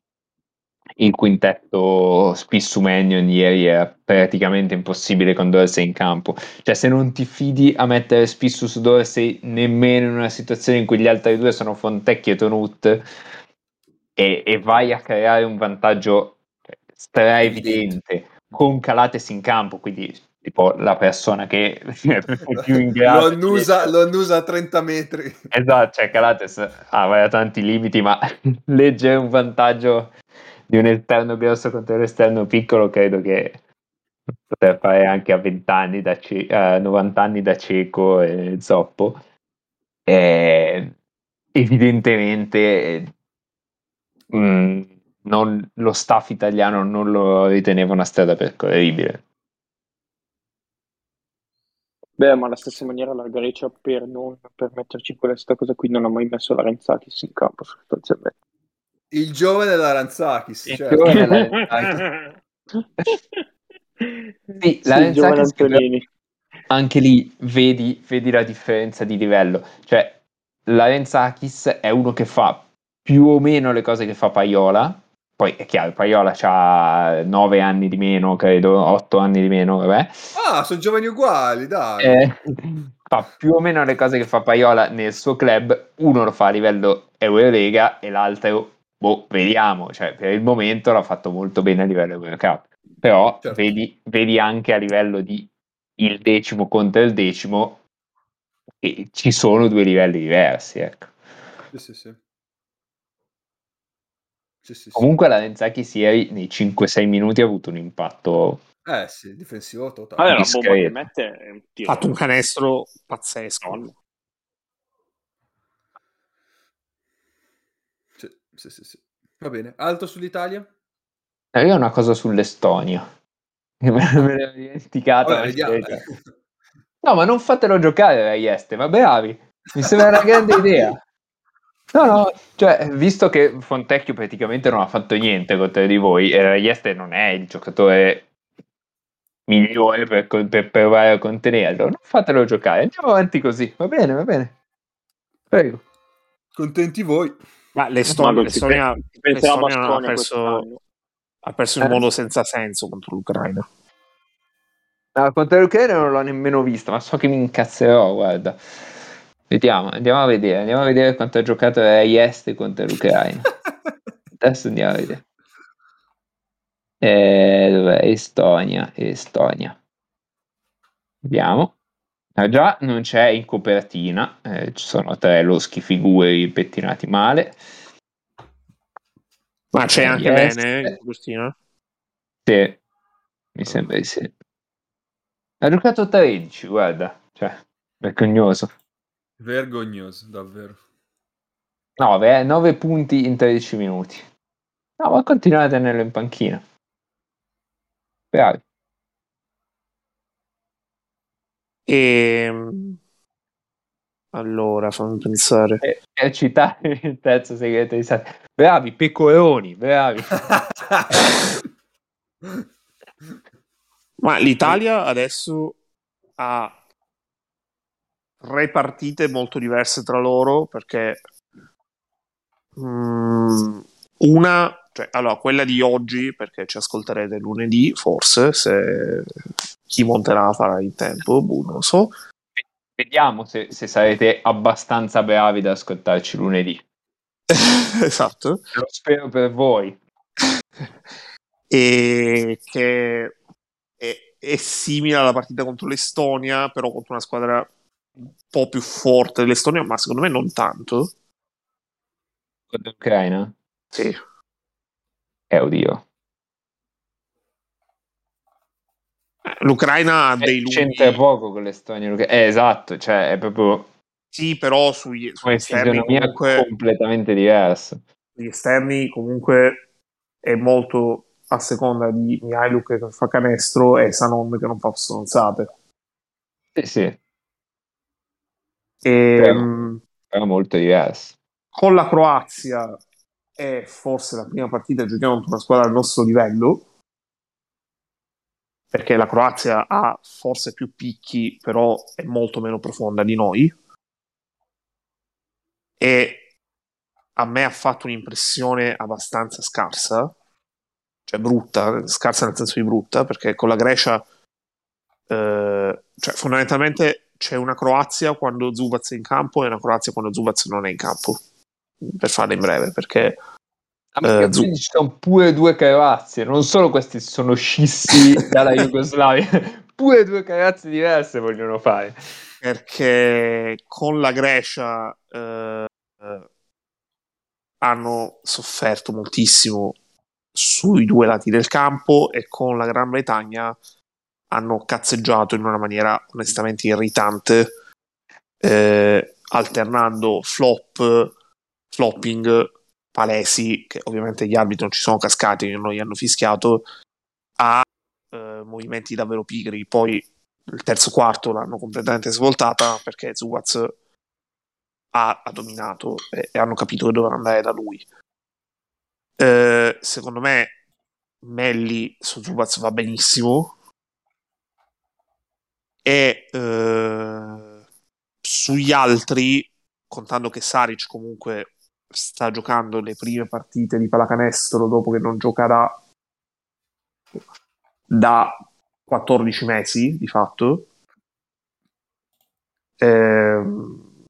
il quintetto Spissu Magnon ieri è praticamente impossibile con Dorsey in campo. Cioè, se non ti fidi a mettere Spissu su Dorsey nemmeno in una situazione in cui gli altri due sono Fontecchi e Tonut e, e vai a creare un vantaggio stra evidente con Calates in campo, quindi tipo la persona che è più in grado lo di annusa, leggere- lo annusa a 30 metri. Esatto, cioè Calates aveva tanti limiti, ma leggere un vantaggio di un esterno grosso contro l'esterno piccolo credo che poter fare anche a 20 anni da ce- a 90 anni da cieco e zoppo. E evidentemente mm, non- lo staff italiano non lo riteneva una strada percorribile. Beh, ma alla stessa maniera la Grecia per non permetterci questa cosa qui non ha mai messo la Renzakis in campo sostanzialmente. Il giovane Laranzakis. Il certo. giovane Laranzakis. Sì, la il giovane Renzakis che però- Antonini. anche lì vedi, vedi la differenza di livello. Cioè, Larenzakis è uno che fa più o meno le cose che fa Paiola. Poi è chiaro, Paiola ha 9 anni di meno, credo, 8 anni di meno, vabbè. Ah, sono giovani uguali, dai. Eh, fa più o meno le cose che fa Paiola nel suo club, uno lo fa a livello Eurolega e l'altro, boh, vediamo, cioè per il momento l'ha fatto molto bene a livello Eurocup, però Certo. vedi, vedi anche a livello di il decimo contro il decimo che ci sono due livelli diversi, ecco. Sì, sì, sì. Sì, sì, sì. Comunque la Lenzaki Sieri nei 5-6 minuti ha avuto un impatto Eh sì, difensivo totale. Allora, la bomba che discreto. mette è un Ha tiro. fatto un canestro pazzesco. Gol. Sì, sì, sì. Va bene. Altro sull'Italia? Eh, Io ho una cosa sull'Estonia. Me l'ho dimenticata. No, ma non fatelo giocare Raieste, ma bravi. Mi sembra una grande idea. No, no, cioè, visto che Fontecchio praticamente non ha fatto niente contro di voi, e Raieste non è il giocatore migliore per, per provare a contenerlo, non fatelo giocare. Andiamo avanti così. Va bene, va bene. Prego. Contenti voi. Ma l'Estonia, ha perso, ha perso in Eh. modo senza senso contro l'Ucraina. No, contro l'Ucraina non l'ho nemmeno vista, ma so che mi incazzerò, guarda. Vediamo, andiamo a vedere, andiamo a vedere quanto ha giocato Este contro l'Ucraina. Adesso andiamo a vedere. Eh, dov'è? Estonia, Estonia. Vediamo. Ah, già non c'è in copertina, eh, ci sono tre loschi figuri pettinati male. Ma c'è Eh, anche yes. bene in copertina? Sì, mi sembra di sì. Ha giocato 13, guarda, cioè, vergognoso. Vergognoso, davvero. 9, 9 punti in 13 minuti. No, ma continuate a tenerlo in panchina. Bravi. E allora fammi pensare. E, e citare il terzo segreto di Sati. Bravi, pecoroni, bravi. Ma l'Italia adesso ha tre partite molto diverse tra loro perché mm, una, cioè, allora quella di oggi, perché ci ascolterete lunedì, forse, se chi monterà farà in tempo, boh, non so. Vediamo se, se sarete abbastanza bravi da ascoltarci lunedì. esatto. Lo spero per voi. e che è, è simile alla partita contro l'Estonia, però contro una squadra un po' più forte dell'Estonia, ma secondo me non tanto. Con l'Ucraina? Sì. Eh, oddio. Eh, L'Ucraina ha dei Eh, lunghi... C'entra poco con l'Estonia. Eh, esatto, cioè è proprio Sì, però sugli, sugli esterni comunque, completamente diversa. sugli esterni comunque è molto a seconda di Mihailuk che fa canestro e Sanon che non fa stronzate. Sì, sì, E, Però- mh, però molto diversa. con la Croazia è forse la prima partita che giochiamo contro una squadra al nostro livello perché la Croazia ha forse più picchi però è molto meno profonda di noi. E a me ha fatto un'impressione abbastanza scarsa cioè brutta, scarsa nel senso di brutta perché con la Grecia eh, cioè fondamentalmente c'è una Croazia quando Zubaz è in campo e una Croazia quando Zubaz non è in campo per farla in breve perché che Zu- quindi ci sono pure due Croazie, non solo questi sono scissi dalla Jugoslavia, pure due Croazie diverse vogliono fare. perché con la Grecia eh, eh, hanno sofferto moltissimo sui due lati del campo e con la Gran Bretagna hanno cazzeggiato in una maniera onestamente irritante, eh, alternando flop, flopping palesi, che ovviamente gli arbitri non ci sono cascati, non gli hanno fischiato, a eh, movimenti davvero pigri. Poi il terzo quarto l'hanno completamente svoltata perché Zuaz ha, ha dominato e, e hanno capito che dovevano andare da lui. Eh, secondo me Melli su Zuaz va benissimo e eh, sugli altri contando che Saric comunque sta giocando le prime partite di pallacanestro dopo che non gioca da da 14 mesi di fatto Ehm,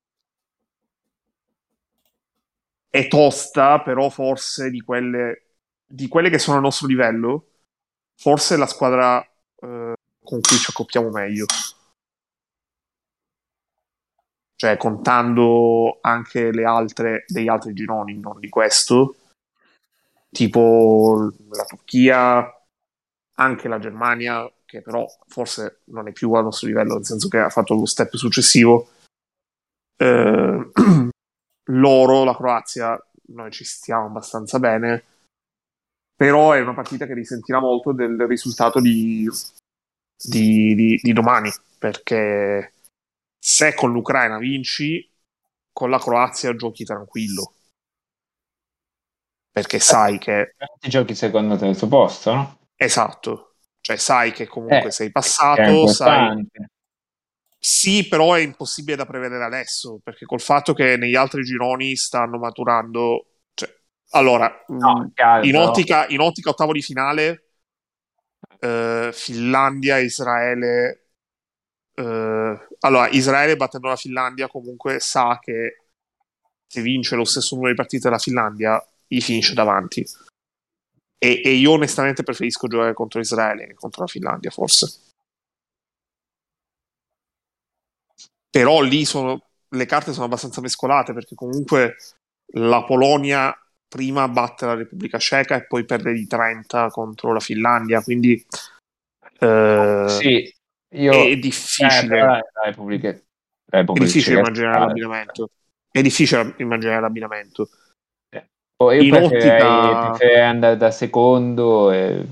è tosta, però forse di quelle, di quelle che sono al nostro livello, forse è la squadra eh, con cui ci accoppiamo meglio. Cioè, contando anche le altre degli altri gironi, non di questo, tipo la Turchia, anche la Germania, che però forse non è più al nostro livello, nel senso che ha fatto lo step successivo. Eh, loro, la Croazia, noi ci stiamo abbastanza bene, però è una partita che risentirà molto del risultato di, di, di, di domani, perché se con l'Ucraina vinci, con la Croazia giochi tranquillo. Perché sai che... Ti giochi secondo terzo posto, no? Esatto. Cioè sai che comunque Eh, sei È passato, sai... Sì, però è impossibile da prevedere adesso, perché col fatto che negli altri gironi stanno maturando... Cioè, allora, No, chiaro, in, ottica, in ottica ottavo di finale, eh, Finlandia, Israele... eh, allora, Israele battendo la Finlandia comunque sa che se vince lo stesso numero di partite della Finlandia, gli finisce davanti. E, e io onestamente preferisco giocare contro Israele che contro la Finlandia, forse. Però lì sono, le carte sono abbastanza mescolate perché comunque la Polonia prima batte la Repubblica Ceca e poi perde di 30 contro la Finlandia, quindi eh, Sì, io... è Eh, difficile. però la Repubblica... la È difficile immaginare l'abbinamento. È difficile immaginare l'abbinamento. Oh, io preferirei, ottica- preferirei andare da secondo e,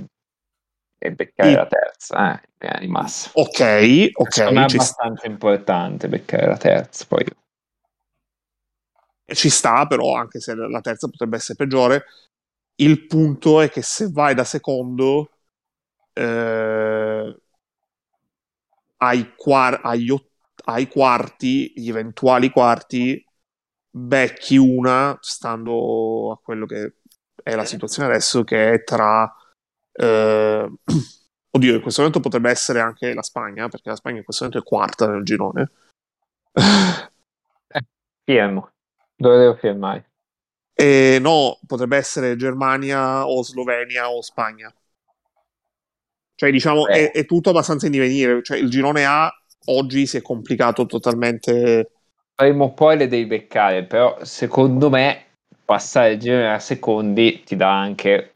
e beccare Sì. la terza, eh, di massa. Ok, ok, è ci, abbastanza importante beccare la terza, poi ci sta, però anche se la terza potrebbe essere peggiore. Il punto è che se vai da secondo, eh, ai, quar- agli ot- ai quarti, gli eventuali quarti, becchi una, stando a quello che è la situazione adesso, che è tra... eh, oddio, in questo momento potrebbe essere anche la Spagna, perché la Spagna in questo momento è quarta nel girone. firmo. Dove devo firmare? E no, potrebbe essere Germania o Slovenia o Spagna. Cioè, diciamo, Eh. è, è tutto abbastanza in divenire. Cioè, il girone A oggi si è complicato totalmente. Prima o poi le devi beccare, però secondo me passare il girone a secondi ti dà anche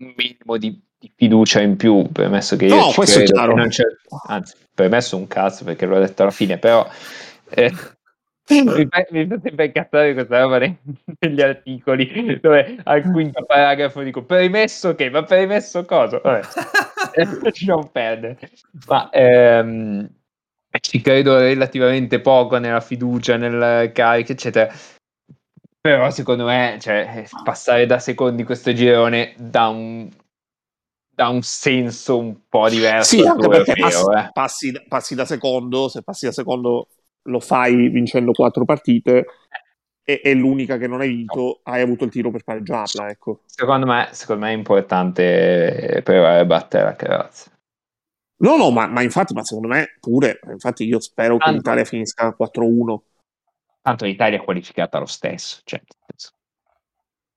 un minimo di, di fiducia in più, permesso che io No, ci questo è credo, chiaro. non c'è- anzi, permesso un cazzo perché l'ho detto alla fine, però eh, mi fa mi fa sempre incazzare questa roba negli articoli dove al quinto paragrafo dico premesso che, ma premesso cosa? Vabbè. non perdere. Ma ehm, ci credo relativamente poco nella fiducia, nel carico, eccetera. Però secondo me, cioè, passare da secondi questo girone dà un, dà un senso un po' diverso Sì, anche perché europeo, passi, eh. passi- passi da secondo. Se passi da secondo, lo fai vincendo quattro partite. E, e l'unica che non hai vinto, hai avuto il tiro per pareggiarla. Ecco. Secondo me, secondo me è importante provare a battere la Croazia. No, no, ma, ma infatti, ma secondo me pure. Infatti, io spero che Tanto- l'Italia finisca 4-1. Tanto l'Italia è qualificata lo stesso. Cioè,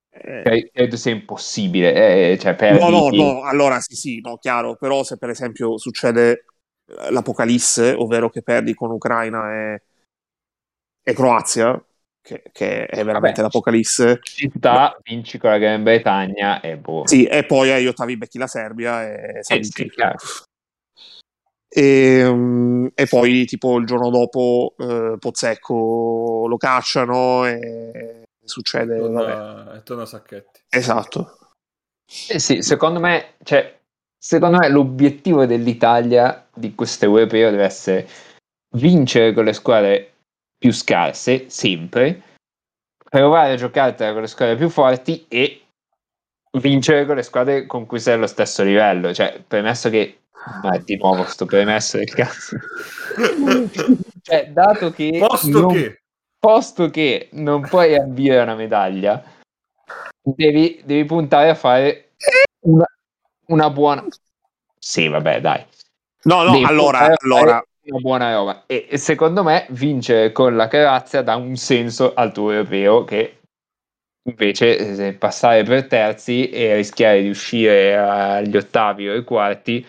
Eh, cre- credo sia impossibile. eh, cioè, perdi- No, no, no, allora sì, sì, no, chiaro, però se per esempio succede l'apocalisse, ovvero che perdi con Ucraina e, e Croazia, che, che è veramente Vabbè. l'apocalisse, città, vinci con la Gran Bretagna e boh. sì, e poi agli ottavi becchi la Serbia e Eh, sì. E, mm, e poi tipo il giorno dopo eh, Pozzecco lo cacciano e succede, vabbè. torna, e torna a Sacchetti. Esatto. Eh sì, secondo me, cioè, secondo me l'obiettivo dell'Italia di questo europeo deve essere vincere con le squadre più scarse, sempre, provare a giocartela con le squadre più forti e vincere con le squadre con cui sei allo stesso livello. Cioè, premesso che... Ma di nuovo sto premesso del cazzo. cioè, dato che... Posto non- che posto che non puoi ambire una medaglia, devi, devi puntare a fare una, una buona. Sì, vabbè, dai. No, no, Devi allora, allora, una buona roba. E, e secondo me vincere con la Croazia dà un senso al tuo europeo che invece eh, passare per terzi e rischiare di uscire agli ottavi o ai quarti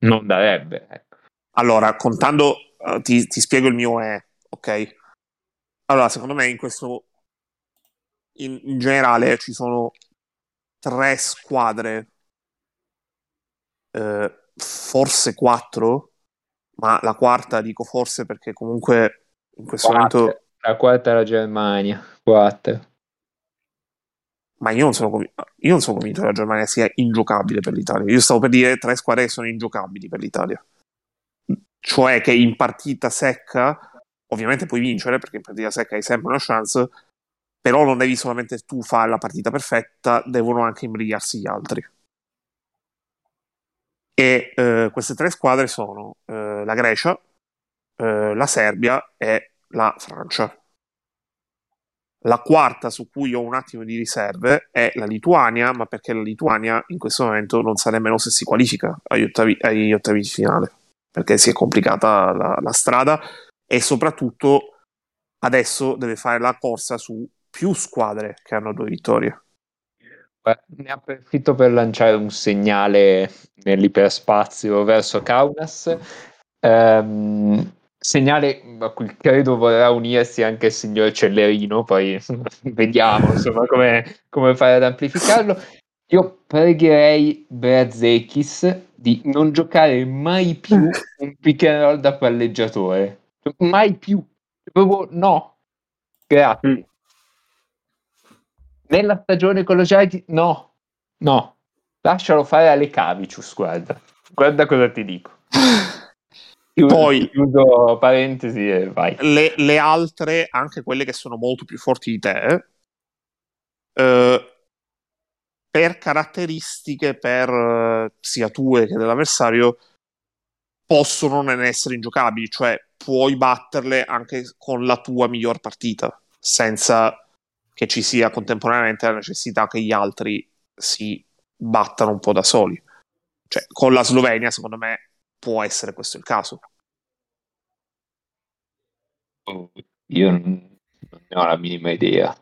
non darebbe. Ecco. Allora, contando, uh, ti, ti, spiego il mio è, ok? Allora, secondo me in questo, in, in generale ci sono tre squadre, eh, forse quattro, ma la quarta dico forse perché comunque in questo Quattro. momento... La quarta è la Germania, quattro. Ma io non, sono convinto, io non sono convinto che la Germania sia ingiocabile per l'Italia. Io stavo per dire tre squadre che sono ingiocabili per l'Italia. Cioè che in partita secca, ovviamente puoi vincere, perché in partita secca hai sempre una chance, però non devi solamente tu fare la partita perfetta, devono anche imbrigliarsi gli altri. E eh, queste tre squadre sono eh, la Grecia, eh, la Serbia e la Francia. La quarta su cui ho un attimo di riserve è la Lituania, ma perché la Lituania in questo momento non sa nemmeno se si qualifica agli ottavi, agli ottavi di finale, perché si è complicata la, la strada e soprattutto adesso deve fare la corsa su più squadre che hanno due vittorie. Ne approfitto per lanciare un segnale nell'iperspazio verso Kaunas. Um, segnale a cui credo vorrà unirsi anche il signor Cellerino, poi vediamo insomma come, come fare ad amplificarlo. Io pregherei Brazekis di non giocare mai più un pick and roll da palleggiatore. Mai più. Proprio no. Grazie. Nella stagione con lo Giants no. No. Lascialo fare alle Cavicius, guarda. Guarda cosa ti dico. Chiudo, Poi, chiudo parentesi e vai. Le, le, altre, anche quelle che sono molto più forti di te, eh, per caratteristiche, per eh, sia tue che dell'avversario, possono non essere ingiocabili, cioè puoi batterle anche con la tua miglior partita, senza che ci sia contemporaneamente la necessità che gli altri si battano un po' da soli. Cioè, con la Slovenia, secondo me, può essere questo il caso. Oh, io non, ne ho la minima idea.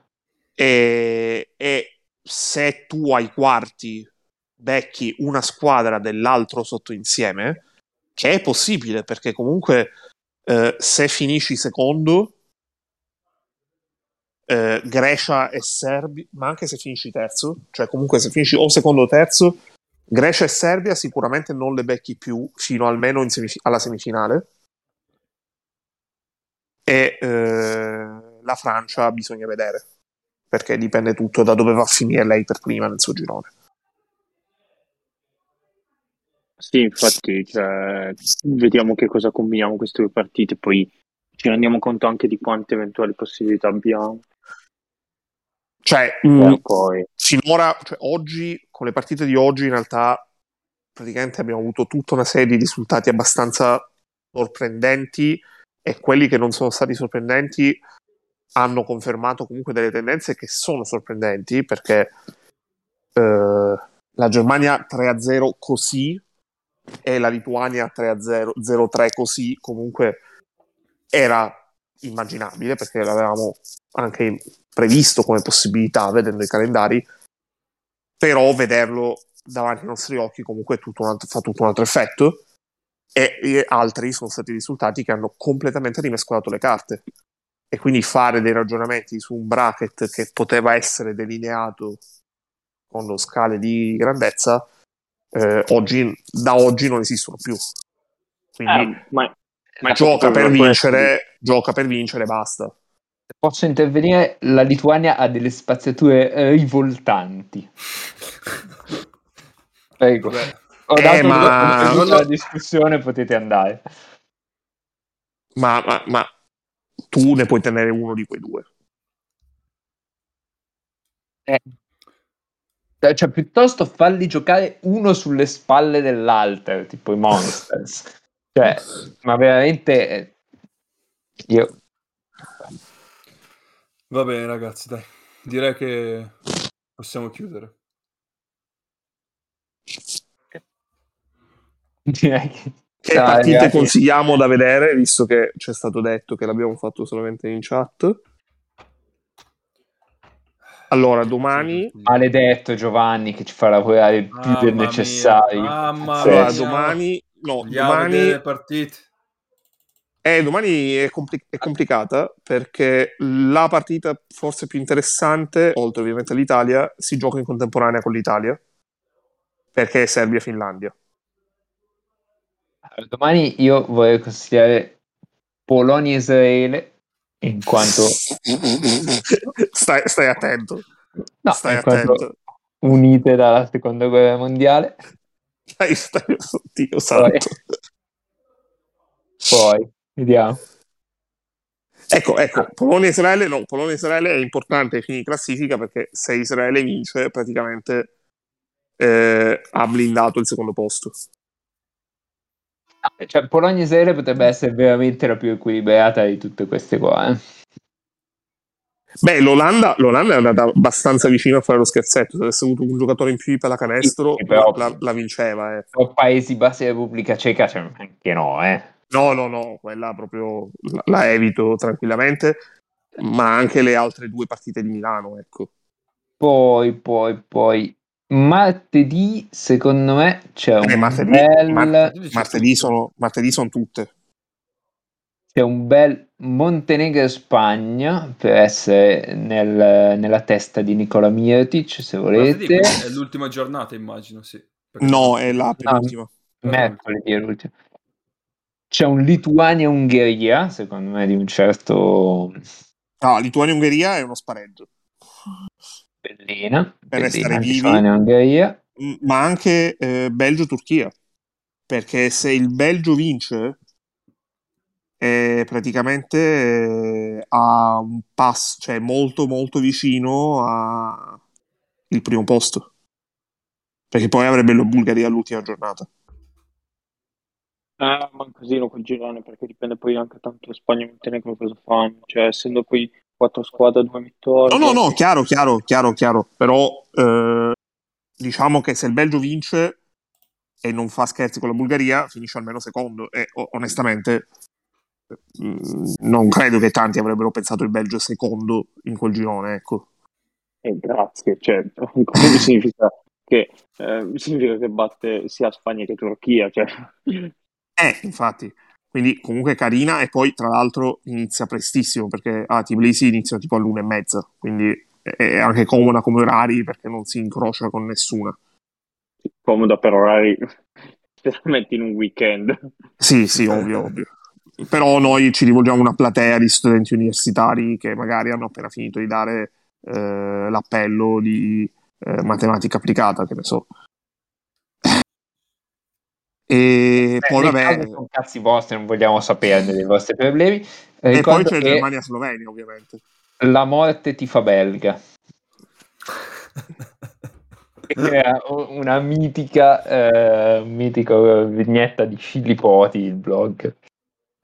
E, e se tu ai quarti becchi una squadra dell'altro sotto insieme, che è possibile perché comunque eh, se finisci secondo, eh, Grecia e Serbia, ma anche se finisci terzo, cioè comunque se finisci o secondo o terzo, Grecia e Serbia sicuramente non le becchi più fino almeno semif- alla semifinale. E eh, la Francia bisogna vedere, perché dipende tutto da dove va a finire lei per prima nel suo girone. Sì, infatti, cioè, vediamo che cosa combiniamo queste due partite, poi ci rendiamo conto anche di quante eventuali possibilità abbiamo. Cioè, mh, poi... finora, cioè, oggi, con le partite di oggi, in realtà, praticamente abbiamo avuto tutta una serie di risultati abbastanza sorprendenti e quelli che non sono stati sorprendenti hanno confermato comunque delle tendenze che sono sorprendenti perché eh, la Germania 3-0 così e la Lituania 3-0 0-3 così comunque era immaginabile perché l'avevamo anche previsto come possibilità vedendo i calendari, però vederlo davanti ai nostri occhi comunque tutto altro, fa tutto un altro effetto. E, e, altri sono stati risultati che hanno completamente rimescolato le carte. E quindi fare dei ragionamenti su un bracket che poteva essere delineato con lo scale di grandezza eh, oggi, da oggi non esistono più. Quindi eh, ma, ma gioca per vincere gioca per vincere basta Posso intervenire? La Lituania ha delle spaziature rivoltanti. Prego. Ho dato eh, ma... una, una discussione, potete andare. Ma, ma, ma, tu ne puoi tenere uno di quei due. Eh. Cioè, piuttosto falli giocare uno sulle spalle dell'altro, tipo i Monsters. Cioè, ma veramente... Eh, io Va bene ragazzi, dai. Direi che possiamo chiudere. Direi che... Che dai, partite dai. consigliamo da vedere, visto che ci è stato detto che l'abbiamo fatto solamente in chat? Allora, domani, Maledetto Giovanni che ci fa lavorare il più del mia, necessario. mamma Sì. allora, mia. domani, no, Andiamo domani, le partite. eh, domani è, compli- è complicata perché la partita forse più interessante, oltre ovviamente all'Italia, si gioca in contemporanea con l'Italia perché è Serbia-Finlandia. Allora, Domani io vorrei consigliare Polonia-Israele in quanto, stai, stai attento, no, stai attento. unite dalla seconda guerra mondiale. Stai, stai, Dio santo. Poi, vediamo. Ecco, ecco, Polonia-Israele, no, Polonia-Israele è importante ai fini di classifica perché se Israele vince praticamente eh, ha blindato il secondo posto. Cioè, Polonia-Israele potrebbe essere veramente la più equilibrata di tutte queste qua. eh. Beh, l'Olanda, l'Olanda è andata abbastanza vicino a fare lo scherzetto. Se avesse avuto un giocatore in più di pallacanestro, Sì, però- la, la vinceva. Eh. Paesi Bassi e Repubblica Ceca, cioè, anche no, eh. No, no, no, quella proprio la, la evito tranquillamente, ma anche le altre due partite di Milano, ecco. Poi, poi, poi, martedì, secondo me, c'è un Eh, martedì- bel... mar- Quindi c'è Martedì sono, martedì sono tutte. C'è un bel Montenegro-Spagna per essere nel- nella testa di Nicola Mirotic, se volete. quindi è l'ultima giornata, immagino, sì. Perché- No, è la penultima. Mercoledì è l'ultimo. C'è un Lituania-Ungheria, secondo me, di un certo No, Lituania-Ungheria è uno spareggio. Bellina. Per restare Bellina, vivi. Lituania-Ungheria. Ma anche eh, Belgio-Turchia. Perché se il Belgio vince, è praticamente eh, a un passo, cioè molto molto vicino al primo posto. Perché poi avrebbe la Bulgaria all'ultima giornata. Eh, ma un casino col girone perché dipende poi anche tanto da Spagna e Montenegro cosa fanno. Cioè, essendo poi quattro squadre, due vittorie. No, no, no, chiaro, chiaro, chiaro, chiaro. Però eh, diciamo che se il Belgio vince e non fa scherzi con la Bulgaria, finisce almeno secondo. E onestamente non credo che tanti avrebbero pensato il Belgio secondo in quel girone, ecco. Eh, grazie. Cioè, significa che, eh, significa che batte sia Spagna che Turchia. Cioè. Eh, infatti. Quindi comunque carina e poi tra l'altro inizia prestissimo perché a Tbilisi inizia tipo all'una e mezza, quindi è è anche comoda come orari perché non si incrocia con nessuna. Comoda per orari, specialmente in un weekend. Sì, sì, ovvio, ovvio. Però noi ci rivolgiamo a una platea di studenti universitari che magari hanno appena finito di dare eh, l'appello di eh, matematica applicata, che ne so. E Beh, poi vabbè, sono cazzi vostri, non vogliamo saperne dei vostri problemi. e poi Ricordo c'è che Germania-Slovenia, ovviamente. la morte ti fa belga. Era una mitica, eh, mitica vignetta di Filipoti, il blog,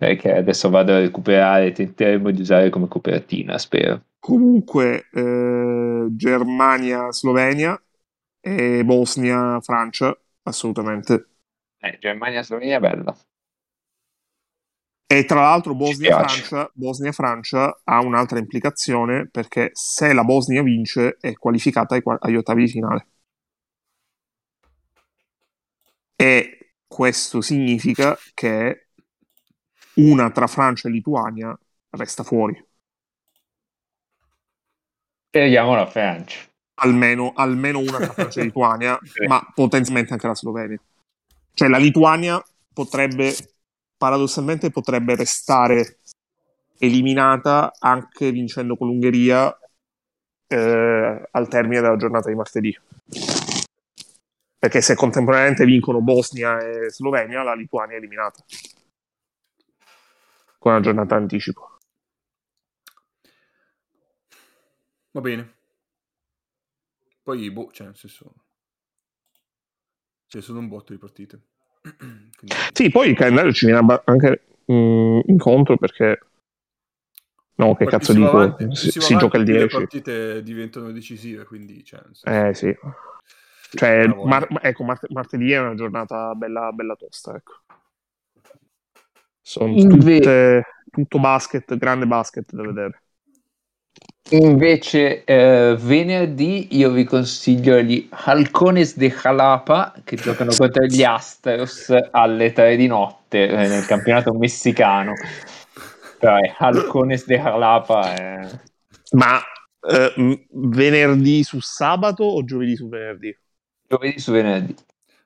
eh, che adesso vado a recuperare e tenteremo di usare come copertina, spero. Comunque, eh, Germania-Slovenia e Bosnia-Francia, assolutamente. Eh, Germania-Slovenia è bella. E tra l'altro. Bosnia-Francia, Bosnia-Francia ha un'altra implicazione perché se la Bosnia vince è qualificata ai, agli ottavi di finale. E questo significa che una tra Francia e Lituania resta fuori. Speriamo la Francia. Almeno, almeno una tra Francia e Lituania, Sì. ma potenzialmente anche la Slovenia. Cioè la Lituania potrebbe, paradossalmente, potrebbe restare eliminata anche vincendo con l'Ungheria eh, al termine della giornata di martedì. Perché se contemporaneamente vincono Bosnia e Slovenia, la Lituania è eliminata. Con una giornata d'anticipo. Va bene. Poi, boh, cioè, nel senso... Ci sono un botto di partite. Quindi- Sì, poi il calendario ci viene anche mm, incontro perché... No, che Poi cazzo dico? avanti- si, si si gioca il più 10. Le partite diventano decisive, quindi... Cioè, Eh sì. Cioè, Bravo, mar- eh. ecco, mart- martedì è una giornata bella, bella tosta, ecco. Sono Inve- tutte, tutto basket, grande basket da vedere. Invece eh, venerdì io vi consiglio gli Halcones de Jalapa che giocano contro gli Astros alle 3 di notte eh, nel campionato messicano. Però è Halcones de Jalapa. È... Ma eh, venerdì su sabato o giovedì su venerdì? Giovedì su venerdì.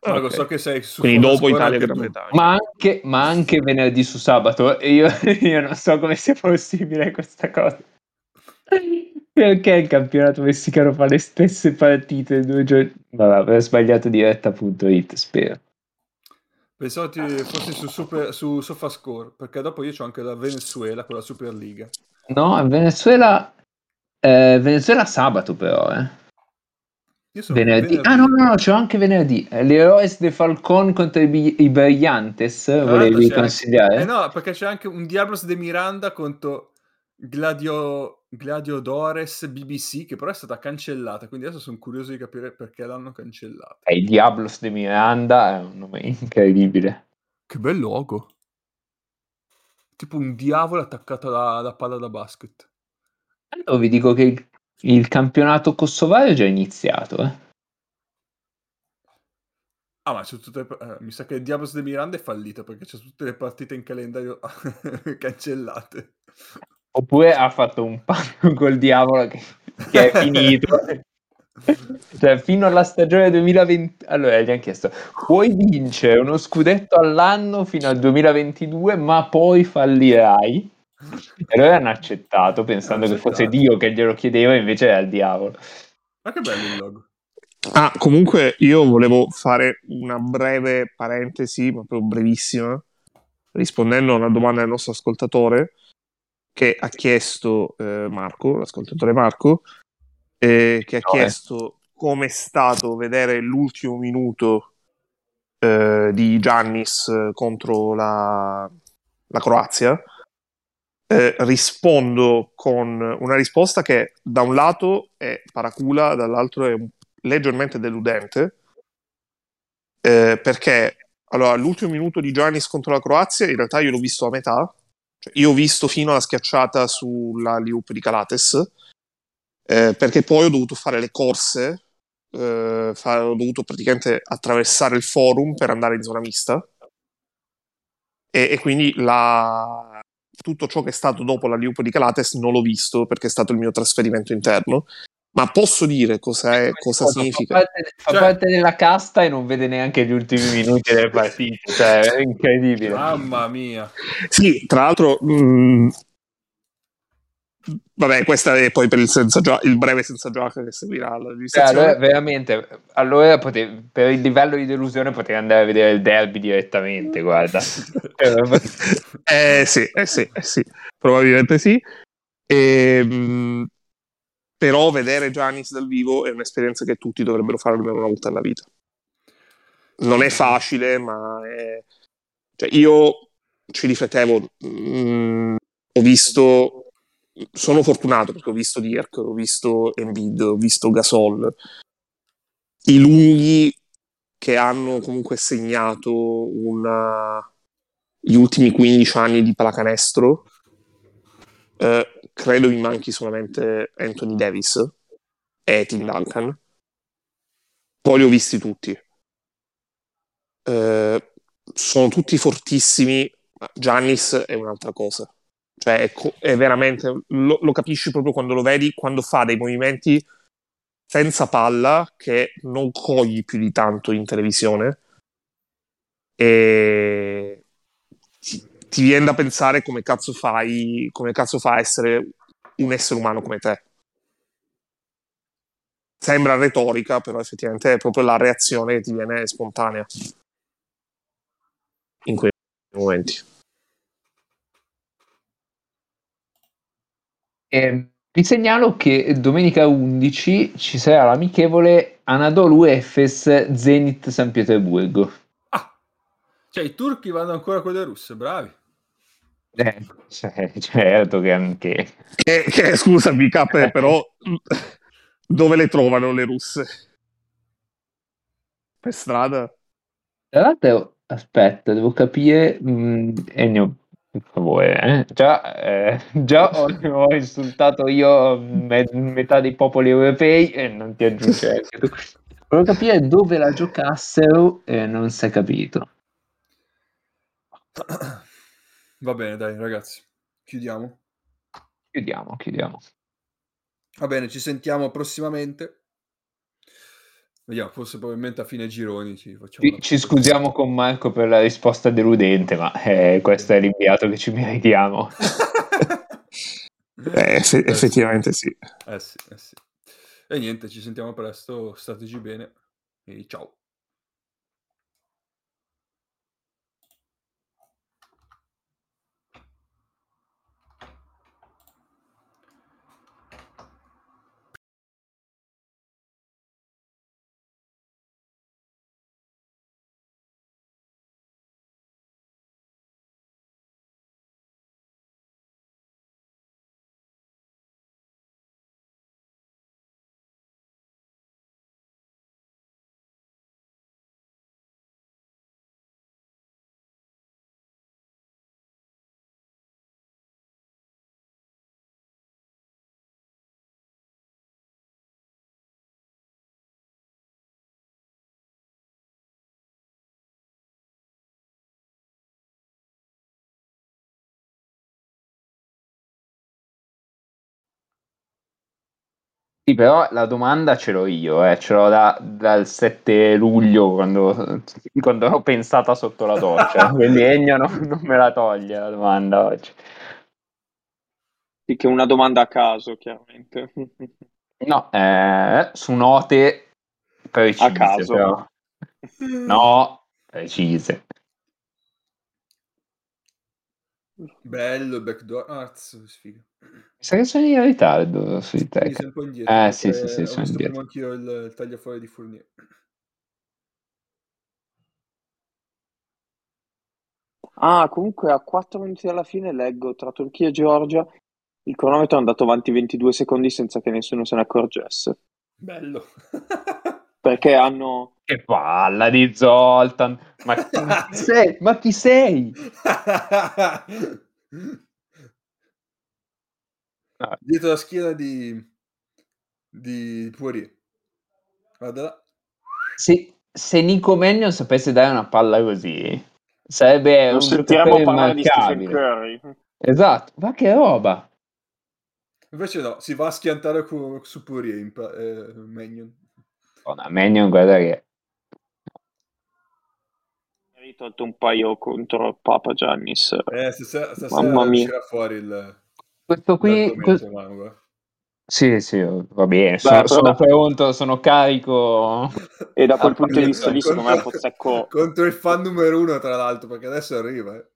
Ah, Ok. so che sei su Quindi dopo Italia e Gran. Bretagna. Ma anche, ma anche venerdì su sabato. E io, io non so come sia possibile questa cosa. Perché il campionato messicano fa le stesse partite due giorni? Vabbè, aver sbagliato diretta.it, spero. Pensavo ti fossi su, super, su Sofascore, perché dopo io ho anche la Venezuela con la Superliga. No, Venezuela. eh, Venezuela sabato, però, eh. Io sono Venerdì. Ah, no, no, no, c'ho anche venerdì. Eh, Le Heroes de Falcon contro i, i Brillantes. Tra Volevi c'è- consigliare? Eh no, perché c'è anche un Diablos de Miranda contro Gladio, Gladiodores BBC, che però è stata cancellata, quindi adesso sono curioso di capire perché l'hanno cancellata. Eh, il Diablos de Miranda è un nome incredibile. Che bel logo. Tipo un diavolo attaccato alla, alla palla da basket. Allora vi dico che il, il campionato kosovaro è già iniziato. Eh. Ah, ma c'è tutte le- eh, mi sa che il Diablos de Miranda è fallito perché c'è tutte le partite in calendario cancellate. Oppure ha fatto un patto col diavolo che, che è finito. cioè, fino alla stagione 2020. Allora, gli hanno chiesto: puoi vincere uno scudetto all'anno fino al 2022, ma poi fallirai. E loro hanno accettato pensando Hanno che fosse. Dio che glielo chiedeva, invece era il diavolo. Ma che bello il logo. Ah, comunque io volevo fare una breve parentesi, ma proprio brevissima, rispondendo a una domanda del nostro ascoltatore che ha chiesto eh, Marco, l'ascoltatore Marco, eh, che ha No, eh. chiesto come è stato vedere l'ultimo minuto eh, di Giannis eh, contro la, la Croazia. Eh, rispondo con una risposta che da un lato è paracula, dall'altro è leggermente deludente, eh, perché allora, l'ultimo minuto di Giannis contro la Croazia in realtà io l'ho visto a metà, cioè, io ho visto fino alla schiacciata sulla Liup di Calates, eh, perché poi ho dovuto fare le corse, eh, fa- ho dovuto praticamente attraversare il forum per andare in zona mista. E, e quindi la- tutto ciò che è stato dopo la Liup di Calates non l'ho visto perché è stato il mio trasferimento interno. Ma posso dire cosa, è, cosa Fa significa? parte, fa Cioè- parte della casta e non vede neanche gli ultimi minuti delle partite. Cioè, è incredibile. Mamma mia. Sì, tra l'altro, mh, vabbè, questa è poi per il, senza gia- il breve senza giacca che seguirà la Cioè, allora, veramente, allora pote- per il livello di delusione potrei andare a vedere il derby direttamente, guarda. Eh sì, eh sì, eh sì, probabilmente sì. Ehm, però vedere Giannis dal vivo è un'esperienza che tutti dovrebbero fare almeno una volta nella vita. Non è facile, ma è... Cioè, io ci riflettevo, mm, ho visto... Sono fortunato perché ho visto Dirk, ho visto Embiid, ho visto Gasol, i lunghi che hanno comunque segnato una gli ultimi 15 anni di pallacanestro, eh, credo mi manchi solamente Anthony Davis e Tim Duncan. Poi li ho visti tutti. Eh, sono tutti fortissimi, ma Giannis è un'altra cosa. Cioè, è, co- è veramente. Lo, lo capisci proprio quando lo vedi, quando fa dei movimenti senza palla che non cogli più di tanto in televisione. E ti, ti viene da pensare come cazzo fai, come cazzo fa essere un essere umano come te. Sembra retorica, però effettivamente è proprio la reazione che ti viene spontanea in quei momenti. Eh, vi segnalo che domenica 11 ci sarà l'amichevole Anadolu Efes Zenit San Pietroburgo. Ah, cioè i turchi vanno ancora con le russe, bravi. Eh, cioè, certo che anche... Che, che, scusami, K, però dove le trovano le russe? Per strada? Tra l'altro, aspetta, devo capire... mh, Ennio, per favore, eh. già, eh, già ho, ho insultato io me- metà dei popoli europei e non ti anche tu. Volevo capire dove la giocassero e non si è capito. Va bene, dai, ragazzi, chiudiamo. Chiudiamo, chiudiamo. Va bene, ci sentiamo prossimamente. Vediamo, forse probabilmente a fine gironi ci facciamo. Ci, ci scusiamo con Marco per la risposta deludente, ma eh, questo è l'inviato che ci meritiamo. eh, eff- effettivamente sì. Eh sì, eh sì. E niente, ci sentiamo presto, stateci bene e ciao. Sì, però la domanda ce l'ho io, eh. ce l'ho da, dal 7 luglio quando, quando l'ho pensata sotto la doccia, quindi Ennio no, non me la toglie la domanda oggi. Sì, che è una domanda a caso, chiaramente. No, eh, su note precise, A caso. però. No, precise. Bello, backdoor. Ah, z- sfiga. Mi sa che sono in ritardo sui tech. sei un indietro. Eh, perché sì, sì, sì, ho sono visto prima indietro. anch'io il, il tagliafuori di Fournier. Ah, comunque a 4 minuti dalla fine leggo tra Turchia e Georgia il cronometro è andato avanti 22 secondi senza che nessuno se ne accorgesse. Bello. Perché hanno... Che palla di Zoltan! Ma chi sei? Ma chi sei? No, Dietro la schiena di, di Poirier. Guarda là. Se, se Nico Mannion sapesse dare una palla così, sarebbe Non un sentiremo giocatore parlare di Stephen immarcabile. Curry. Esatto, ma che roba! Invece no, si va a schiantare cu- su Poirier eh, Mannion. Madonna, Mannion, guarda che... Hai tolto un paio contro Papa Giannis. Eh, stasera, stasera Mamma mia. uscirà fuori il, Questo qui... l'argomento, que- Manu, Sì, sì, va bene, sono, però sono da- pronto, sono carico. E da quel punto di vista lì, secondo me, Pozzecco... contro il fan numero uno, tra l'altro, perché adesso arriva. eh.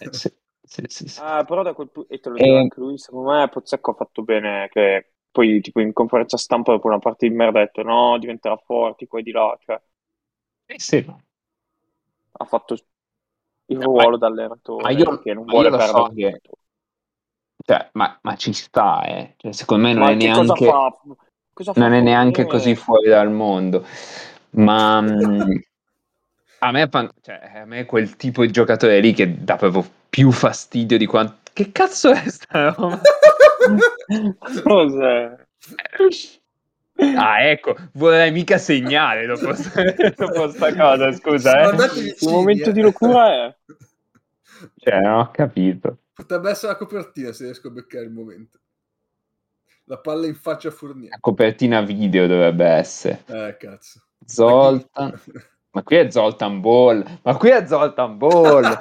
Eh, sì, sì, sì, sì. Ah, però da quel punto... E te lo Eh. dico anche lui, secondo me Pozzecco ha fatto bene che... Poi, tipo, in conferenza stampa dopo una parte di merda ha detto no, diventerà forte, qua e di là. Cioè, Sì, sì, no. ha fatto il Ma- ruolo d'allenatore ma io- che non ma vuole lo so perdere. che- Cioè, ma, ma ci sta, eh. Cioè, secondo me non Ma è che cosa neanche... fa? Cosa fa non è neanche Fournier? così fuori dal mondo. Ma mm, a me, cioè, a me quel tipo di giocatore lì che dà proprio più fastidio di quanto. Che cazzo è sta roba? Cos'è? Ah, ecco, vorrei mica segnare dopo, dopo sta cosa, scusa, eh. Il momento eh. di locura è... Cioè, non ho capito. Potrebbe essere la copertina se riesco a beccare il momento. La palla in faccia a La Fournier. copertina video dovrebbe essere. Eh, cazzo. Zoltan. Ma qui è Zoltan Ball. Ma qui è Zoltan Ball.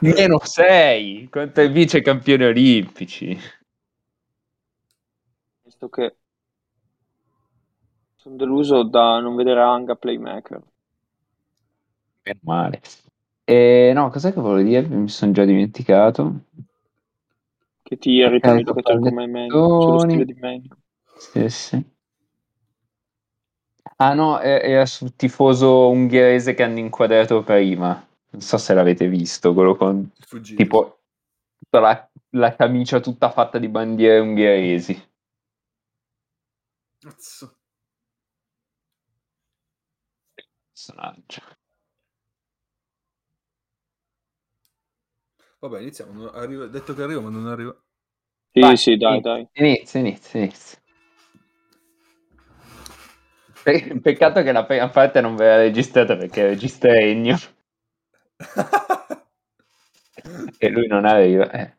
Meno 6 contro i vice campioni olimpici. Visto che sono deluso da non vedere Anga playmaker. Meno male. E no, cos'è che volevo dire? Mi sono già dimenticato. Che ti irrita un giocatore come Mannion, sullo stile di Mannion. Sì, sì. Ah no, era sul tifoso ungherese che hanno inquadrato prima. Non so se l'avete visto, quello con Fuggito. tipo la, la camicia tutta fatta di bandiere ungheresi. Cazzo. Personaggio. Vabbè, iniziamo. non arriva- detto che arriva, ma non arriva. Sì, Vai, sì, dai, inizia, dai. Inizia, inizia, inizia. Pe- Peccato che la prima parte non ve la registrata perché registra Ennio e lui non arriva. eh.